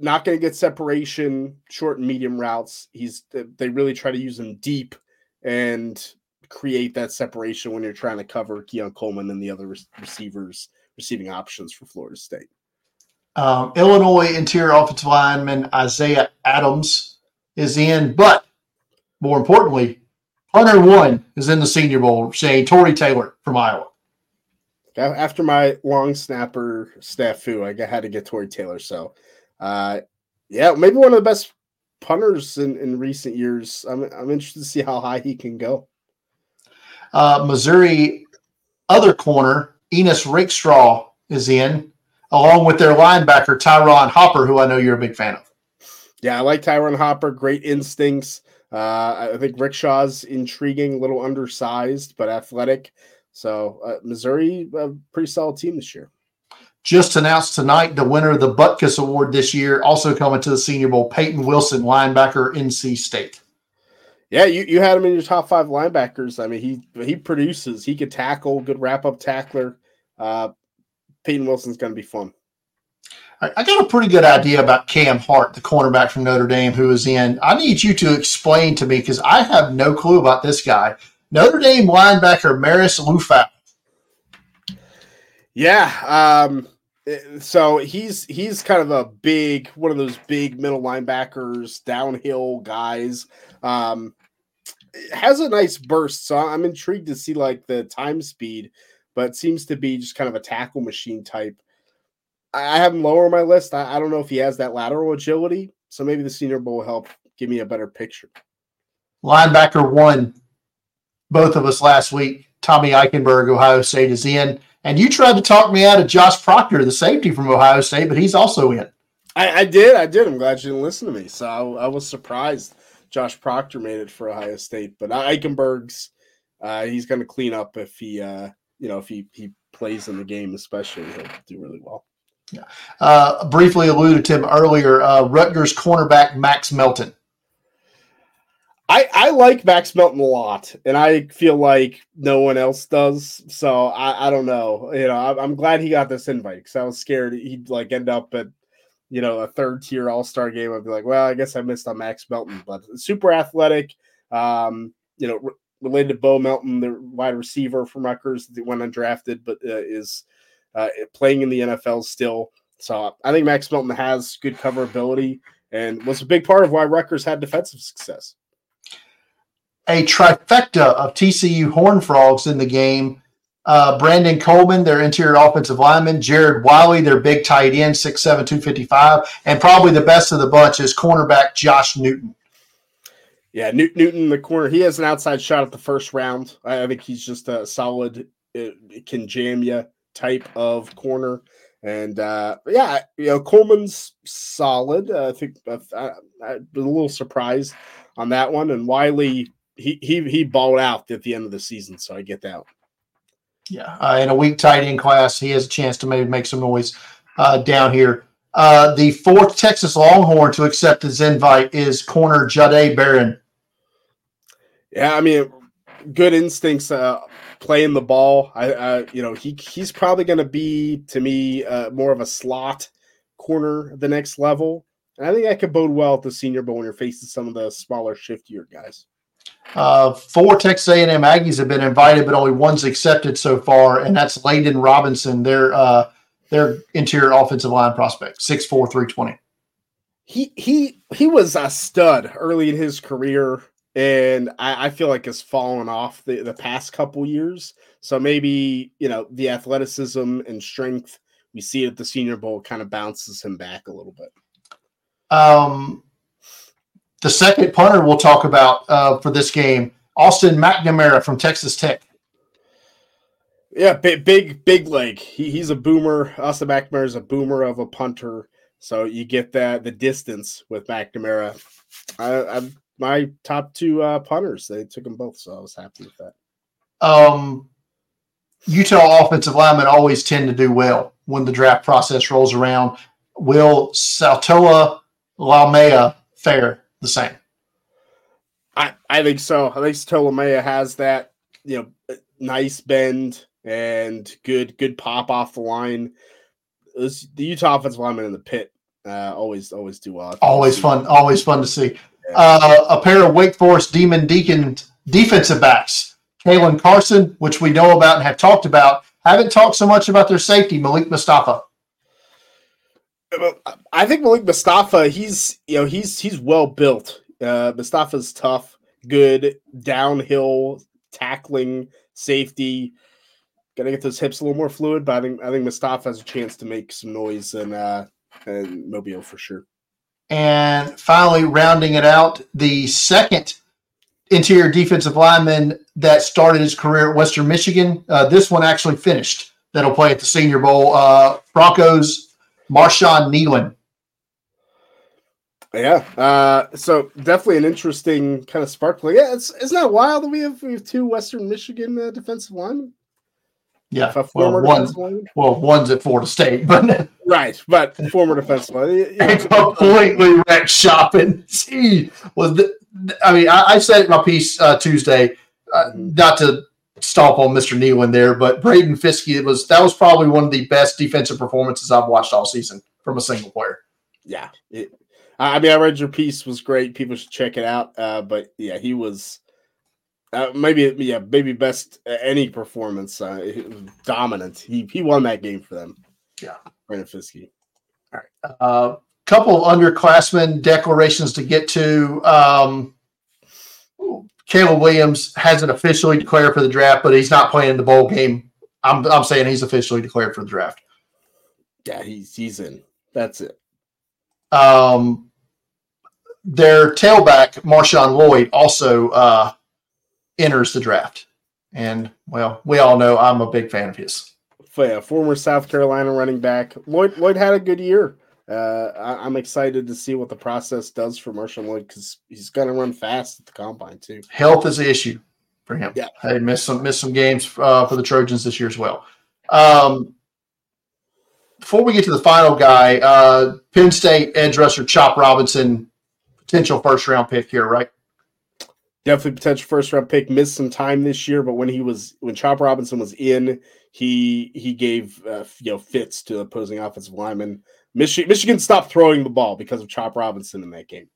not going to get separation, short and medium routes. He's they really try to use him deep and create that separation when you're trying to cover Keon Coleman and the other re- receivers, receiving options for Florida State. Um, Illinois interior offensive lineman Isaiah Adams is in, but more importantly, Hunter one is in the Senior Bowl. Shane Tory Taylor from Iowa. After my long snapper snafu, I had to get Tory Taylor. So, uh, yeah, maybe one of the best punters in, in recent years. I'm I'm interested to see how high he can go. Uh, Missouri other corner Ennis Rakestraw is in, along with their linebacker Ty'Ron Hopper, who I know you're a big fan of. Yeah, I like Ty'Ron Hopper. Great instincts. Uh, I think Rakestraw's intriguing, a little undersized but athletic. So uh, Missouri, a pretty solid team this year. Just announced tonight the winner of the Butkus Award this year, also coming to the Senior Bowl, Peyton Wilson, linebacker, NC State. Yeah, you, you had him in your top five linebackers. I mean, he he produces. He could tackle, good wrap up tackler. Uh, Peyton Wilson's going to be fun. I I got a pretty good idea about Cam Hart, the cornerback from Notre Dame, who is in. I need you to explain to me because I have no clue about this guy. Notre Dame linebacker Marist Liufau. Yeah. Um, eh, so he's he's kind of a big one of those big middle linebackers, downhill guys. Um, has a nice burst, so I'm intrigued to see like the time speed, but seems to be just kind of a tackle machine type. I have him lower on my list. I, I don't know if he has that lateral agility, so maybe the Senior Bowl will help give me a better picture. Linebacker won both of us last week. Tommy Eichenberg, Ohio State, is in. And you tried to talk me out of Josh Proctor, the safety from Ohio State, but he's also in. I, I did. I did. I'm glad you didn't listen to me. So I, I, was surprised Josh Proctor made it for Ohio State, but Eichenberg's uh, he's going to clean up if he uh, you know if he he plays in the game, especially he'll do really well. Yeah. Uh, briefly alluded to him earlier. Uh, Rutgers cornerback Max Melton. I, I like Max Melton a lot, and I feel like no one else does. So I, I don't know. You know, I'm, I'm glad he got this invite because I was scared he'd like end up at you know a third tier All Star game. I'd be like, well, I guess I missed on Max Melton, but super athletic. Um, you know, re- related to Bo Melton, the wide receiver from Rutgers that went undrafted, but uh, is uh, playing in the NFL still. So I think Max Melton has good coverability and was a big part of why Rutgers had defensive success a trifecta of TCU Horn Frogs in the game. Uh, Brandon Coleman, their interior offensive lineman, Jared Wiley, their big tight end, 6'7, 255, and probably the best of the bunch is cornerback Josh Newton. Yeah, Newton, the corner, he has an outside shot at the first round. I think he's just a solid, uh, can jam you type of corner. And uh, yeah, you know, Coleman's solid. Uh, I think uh, I, I was a little surprised on that one. And Wiley, he he he balled out at the end of the season, so I get that. Yeah, uh, in a weak tight end class, he has a chance to maybe make some noise uh, down here. Uh, the fourth Texas Longhorn to accept his invite is corner Jahdae Barron. Yeah, I mean, good instincts uh, playing the ball. I, I you know, he he's probably going to be to me uh, more of a slot corner the next level. And I think that could bode well at the Senior Bowl when you're facing some of the smaller, shiftier guys. Uh, four Texas A&M Aggies have been invited, but only one's accepted so far, and that's Layden Robinson, their uh, their interior offensive line prospect, 6'4", 320. He he he was a stud early in his career, and I, I feel like has fallen off the, the past couple years. So maybe you know the athleticism and strength we see at the Senior Bowl kind of bounces him back a little bit. Um, the second punter we'll talk about uh, for this game, Austin McNamara from Texas Tech. Yeah, big, big, big leg. He, he's a boomer. Austin McNamara is a boomer of a punter, so you get that the distance with McNamara. I, I my top two uh, punters. They took them both, so I was happy with that. Um, Utah offensive linemen always tend to do well when the draft process rolls around. Will Sataoa Laumea fare the same? I, I think so. I think Tolomea has that, you know, nice bend and good good pop off the line. Was, the Utah offensive lineman in the pit uh, always always do well. Always fun, always fun to see. Yeah. Uh, a pair of Wake Forest Demon Deacon defensive backs, Caelen Carson, which we know about and have talked about. Haven't talked so much about their safety, Malik Mustafa. I think Malik Mustafa, he's you know he's he's well built. Uh, Mustafa's tough, good downhill tackling, safety. Got to get those hips a little more fluid, but I think I think Mustafa has a chance to make some noise and uh, and Mobile for sure. And finally, rounding it out, the second interior defensive lineman that started his career at Western Michigan. Uh, this one actually finished. That'll play at the Senior Bowl. Uh, Broncos Marshawn Kneeland. Yeah. Uh, so definitely an interesting kind of spark play. Yeah, it's isn't that wild that we have we have two Western Michigan uh, defensive linemen? Yeah, well, one, well, one's at Florida State, but right, but former defensive line. You know, completely wrecked shopping. See, was the, I mean, I, I said it in my piece uh, Tuesday, uh, mm-hmm. not to stomp on Mr. Kneeland there, but Braden Fiske it was that was probably one of the best defensive performances I've watched all season from a single player. Yeah, it, I mean, I read your piece was great. People should check it out. Uh, but yeah, he was uh, maybe yeah maybe best uh, any performance. Uh, dominant. He he won that game for them. Yeah, Braden Fiske. All right. Uh, couple of underclassmen declarations to get to. Um, Caleb Williams hasn't officially declared for the draft, but he's not playing in the bowl game. I'm, I'm saying he's officially declared for the draft. Yeah, he's he's in. That's it. Um, their tailback Marshawn Lloyd also uh, enters the draft. And well, we all know I'm a big fan of his. Yeah, former South Carolina running back. Lloyd Lloyd had a good year. Uh, I, am excited to see what the process does for Marshall Lloyd because he's going to run fast at the combine too. Health is the issue for him. Yeah, he missed some missed some games uh, for the Trojans this year as well. Um, before we get to the final guy, uh, Penn State edge rusher Chop Robinson, potential first round pick here, right? Definitely potential first round pick. Missed some time this year, but when he was when Chop Robinson was in, he he gave uh, you know fits to opposing offensive linemen. Michigan Michigan stopped throwing the ball because of Chop Robinson in that game.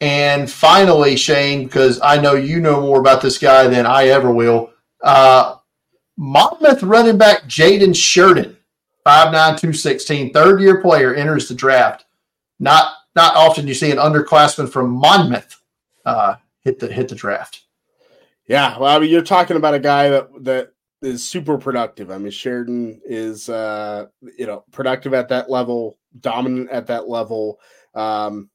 And finally, Shane, because I know you know more about this guy than I ever will. Uh, Monmouth running back Jaden Shirden 5'9", 216, third year player enters the draft. Not not often you see an underclassman from Monmouth uh, hit the hit the draft. Yeah, well, I mean, you're talking about a guy that that is super productive. I mean, Shirden is uh, you know productive at that level, dominant at that level. Um,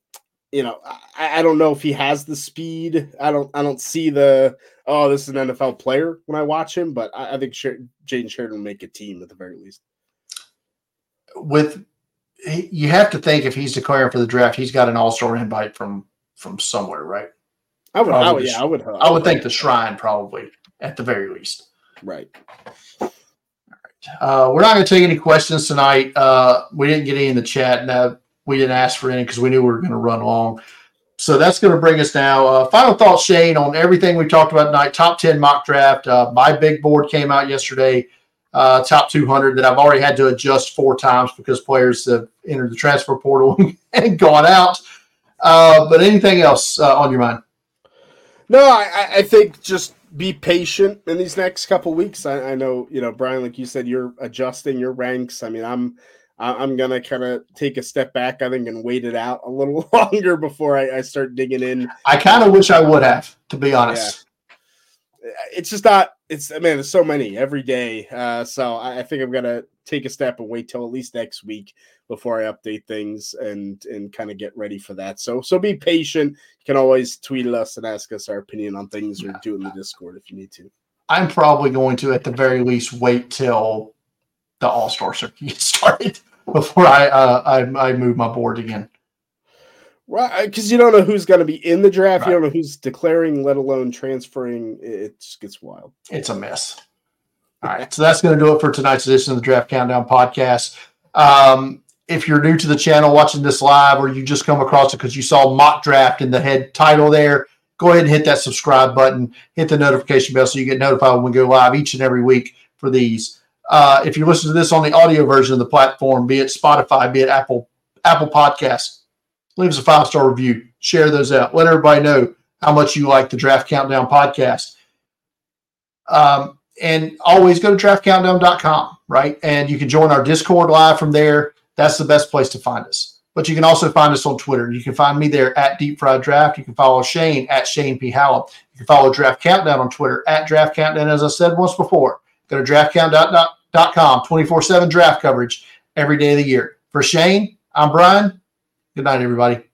you know, I, I, don't know if he has the speed. I don't I don't see the oh, this is an NFL player when I watch him, but I, I think Sher- Jaden Shirden will make a team at the very least with you have to think if he's declaring for the draft, he's got an All Star invite from from somewhere, right? I would, I would yeah, I would. I would, I would think the Shrine probably at the very least. Right. All right. Uh, we're not going to take any questions tonight. Uh, we didn't get any in the chat. Now we didn't ask for any because we knew we were going to run long. So that's going to bring us now. Uh, final thoughts, Shane, on everything we talked about tonight. Top ten mock draft. Uh, my big board came out yesterday uh, top 200 that I've already had to adjust four times because players have entered the transfer portal and gone out. Uh, but anything else uh, on your mind? No, I, I, think just be patient in these next couple weeks. I, I, know, you know, Brian, like you said, you're adjusting your ranks. I mean, I'm I'm gonna kind of take a step back, I think, and wait it out a little longer before I, I start digging in. I kind of wish I would have, to be honest. Yeah. It's just not it's I man, there's so many every day. Uh, so I, I, think I'm gonna take a step and wait till at least next week before I update things and and kind of get ready for that. So so be patient. You can always tweet at us and ask us our opinion on things or do it in the Discord if you need to. I'm probably going to at the very least wait till the All Star circuit started before I, uh, I I move my board again. Right, because you don't know who's going to be in the draft. Right. You don't know who's declaring, let alone transferring. It just gets wild. It's a mess. All right, so that's going to do it for tonight's edition of the Draft Countdown podcast. Um, if you're new to the channel, watching this live, or you just come across it because you saw mock draft in the head title there, go ahead and hit that subscribe button, hit the notification bell so you get notified when we go live each and every week for these. Uh, if you listen to this on the audio version of the platform, be it Spotify, be it Apple Apple Podcasts leave us a five star review, share those out, let everybody know how much you like the Draft Countdown podcast. Um, and always go to draftcountdown.com, right? And you can join our Discord live from there. That's the best place to find us. But you can also find us on Twitter. You can find me there at Deep Fried Draft. You can follow Shane at Shane P. Hallam. You can follow Draft Countdown on Twitter at Draft Countdown. As I said once before, go to draftcountdown.com, 24 7 draft coverage every day of the year. For Shane, I'm Brian. Good night, everybody.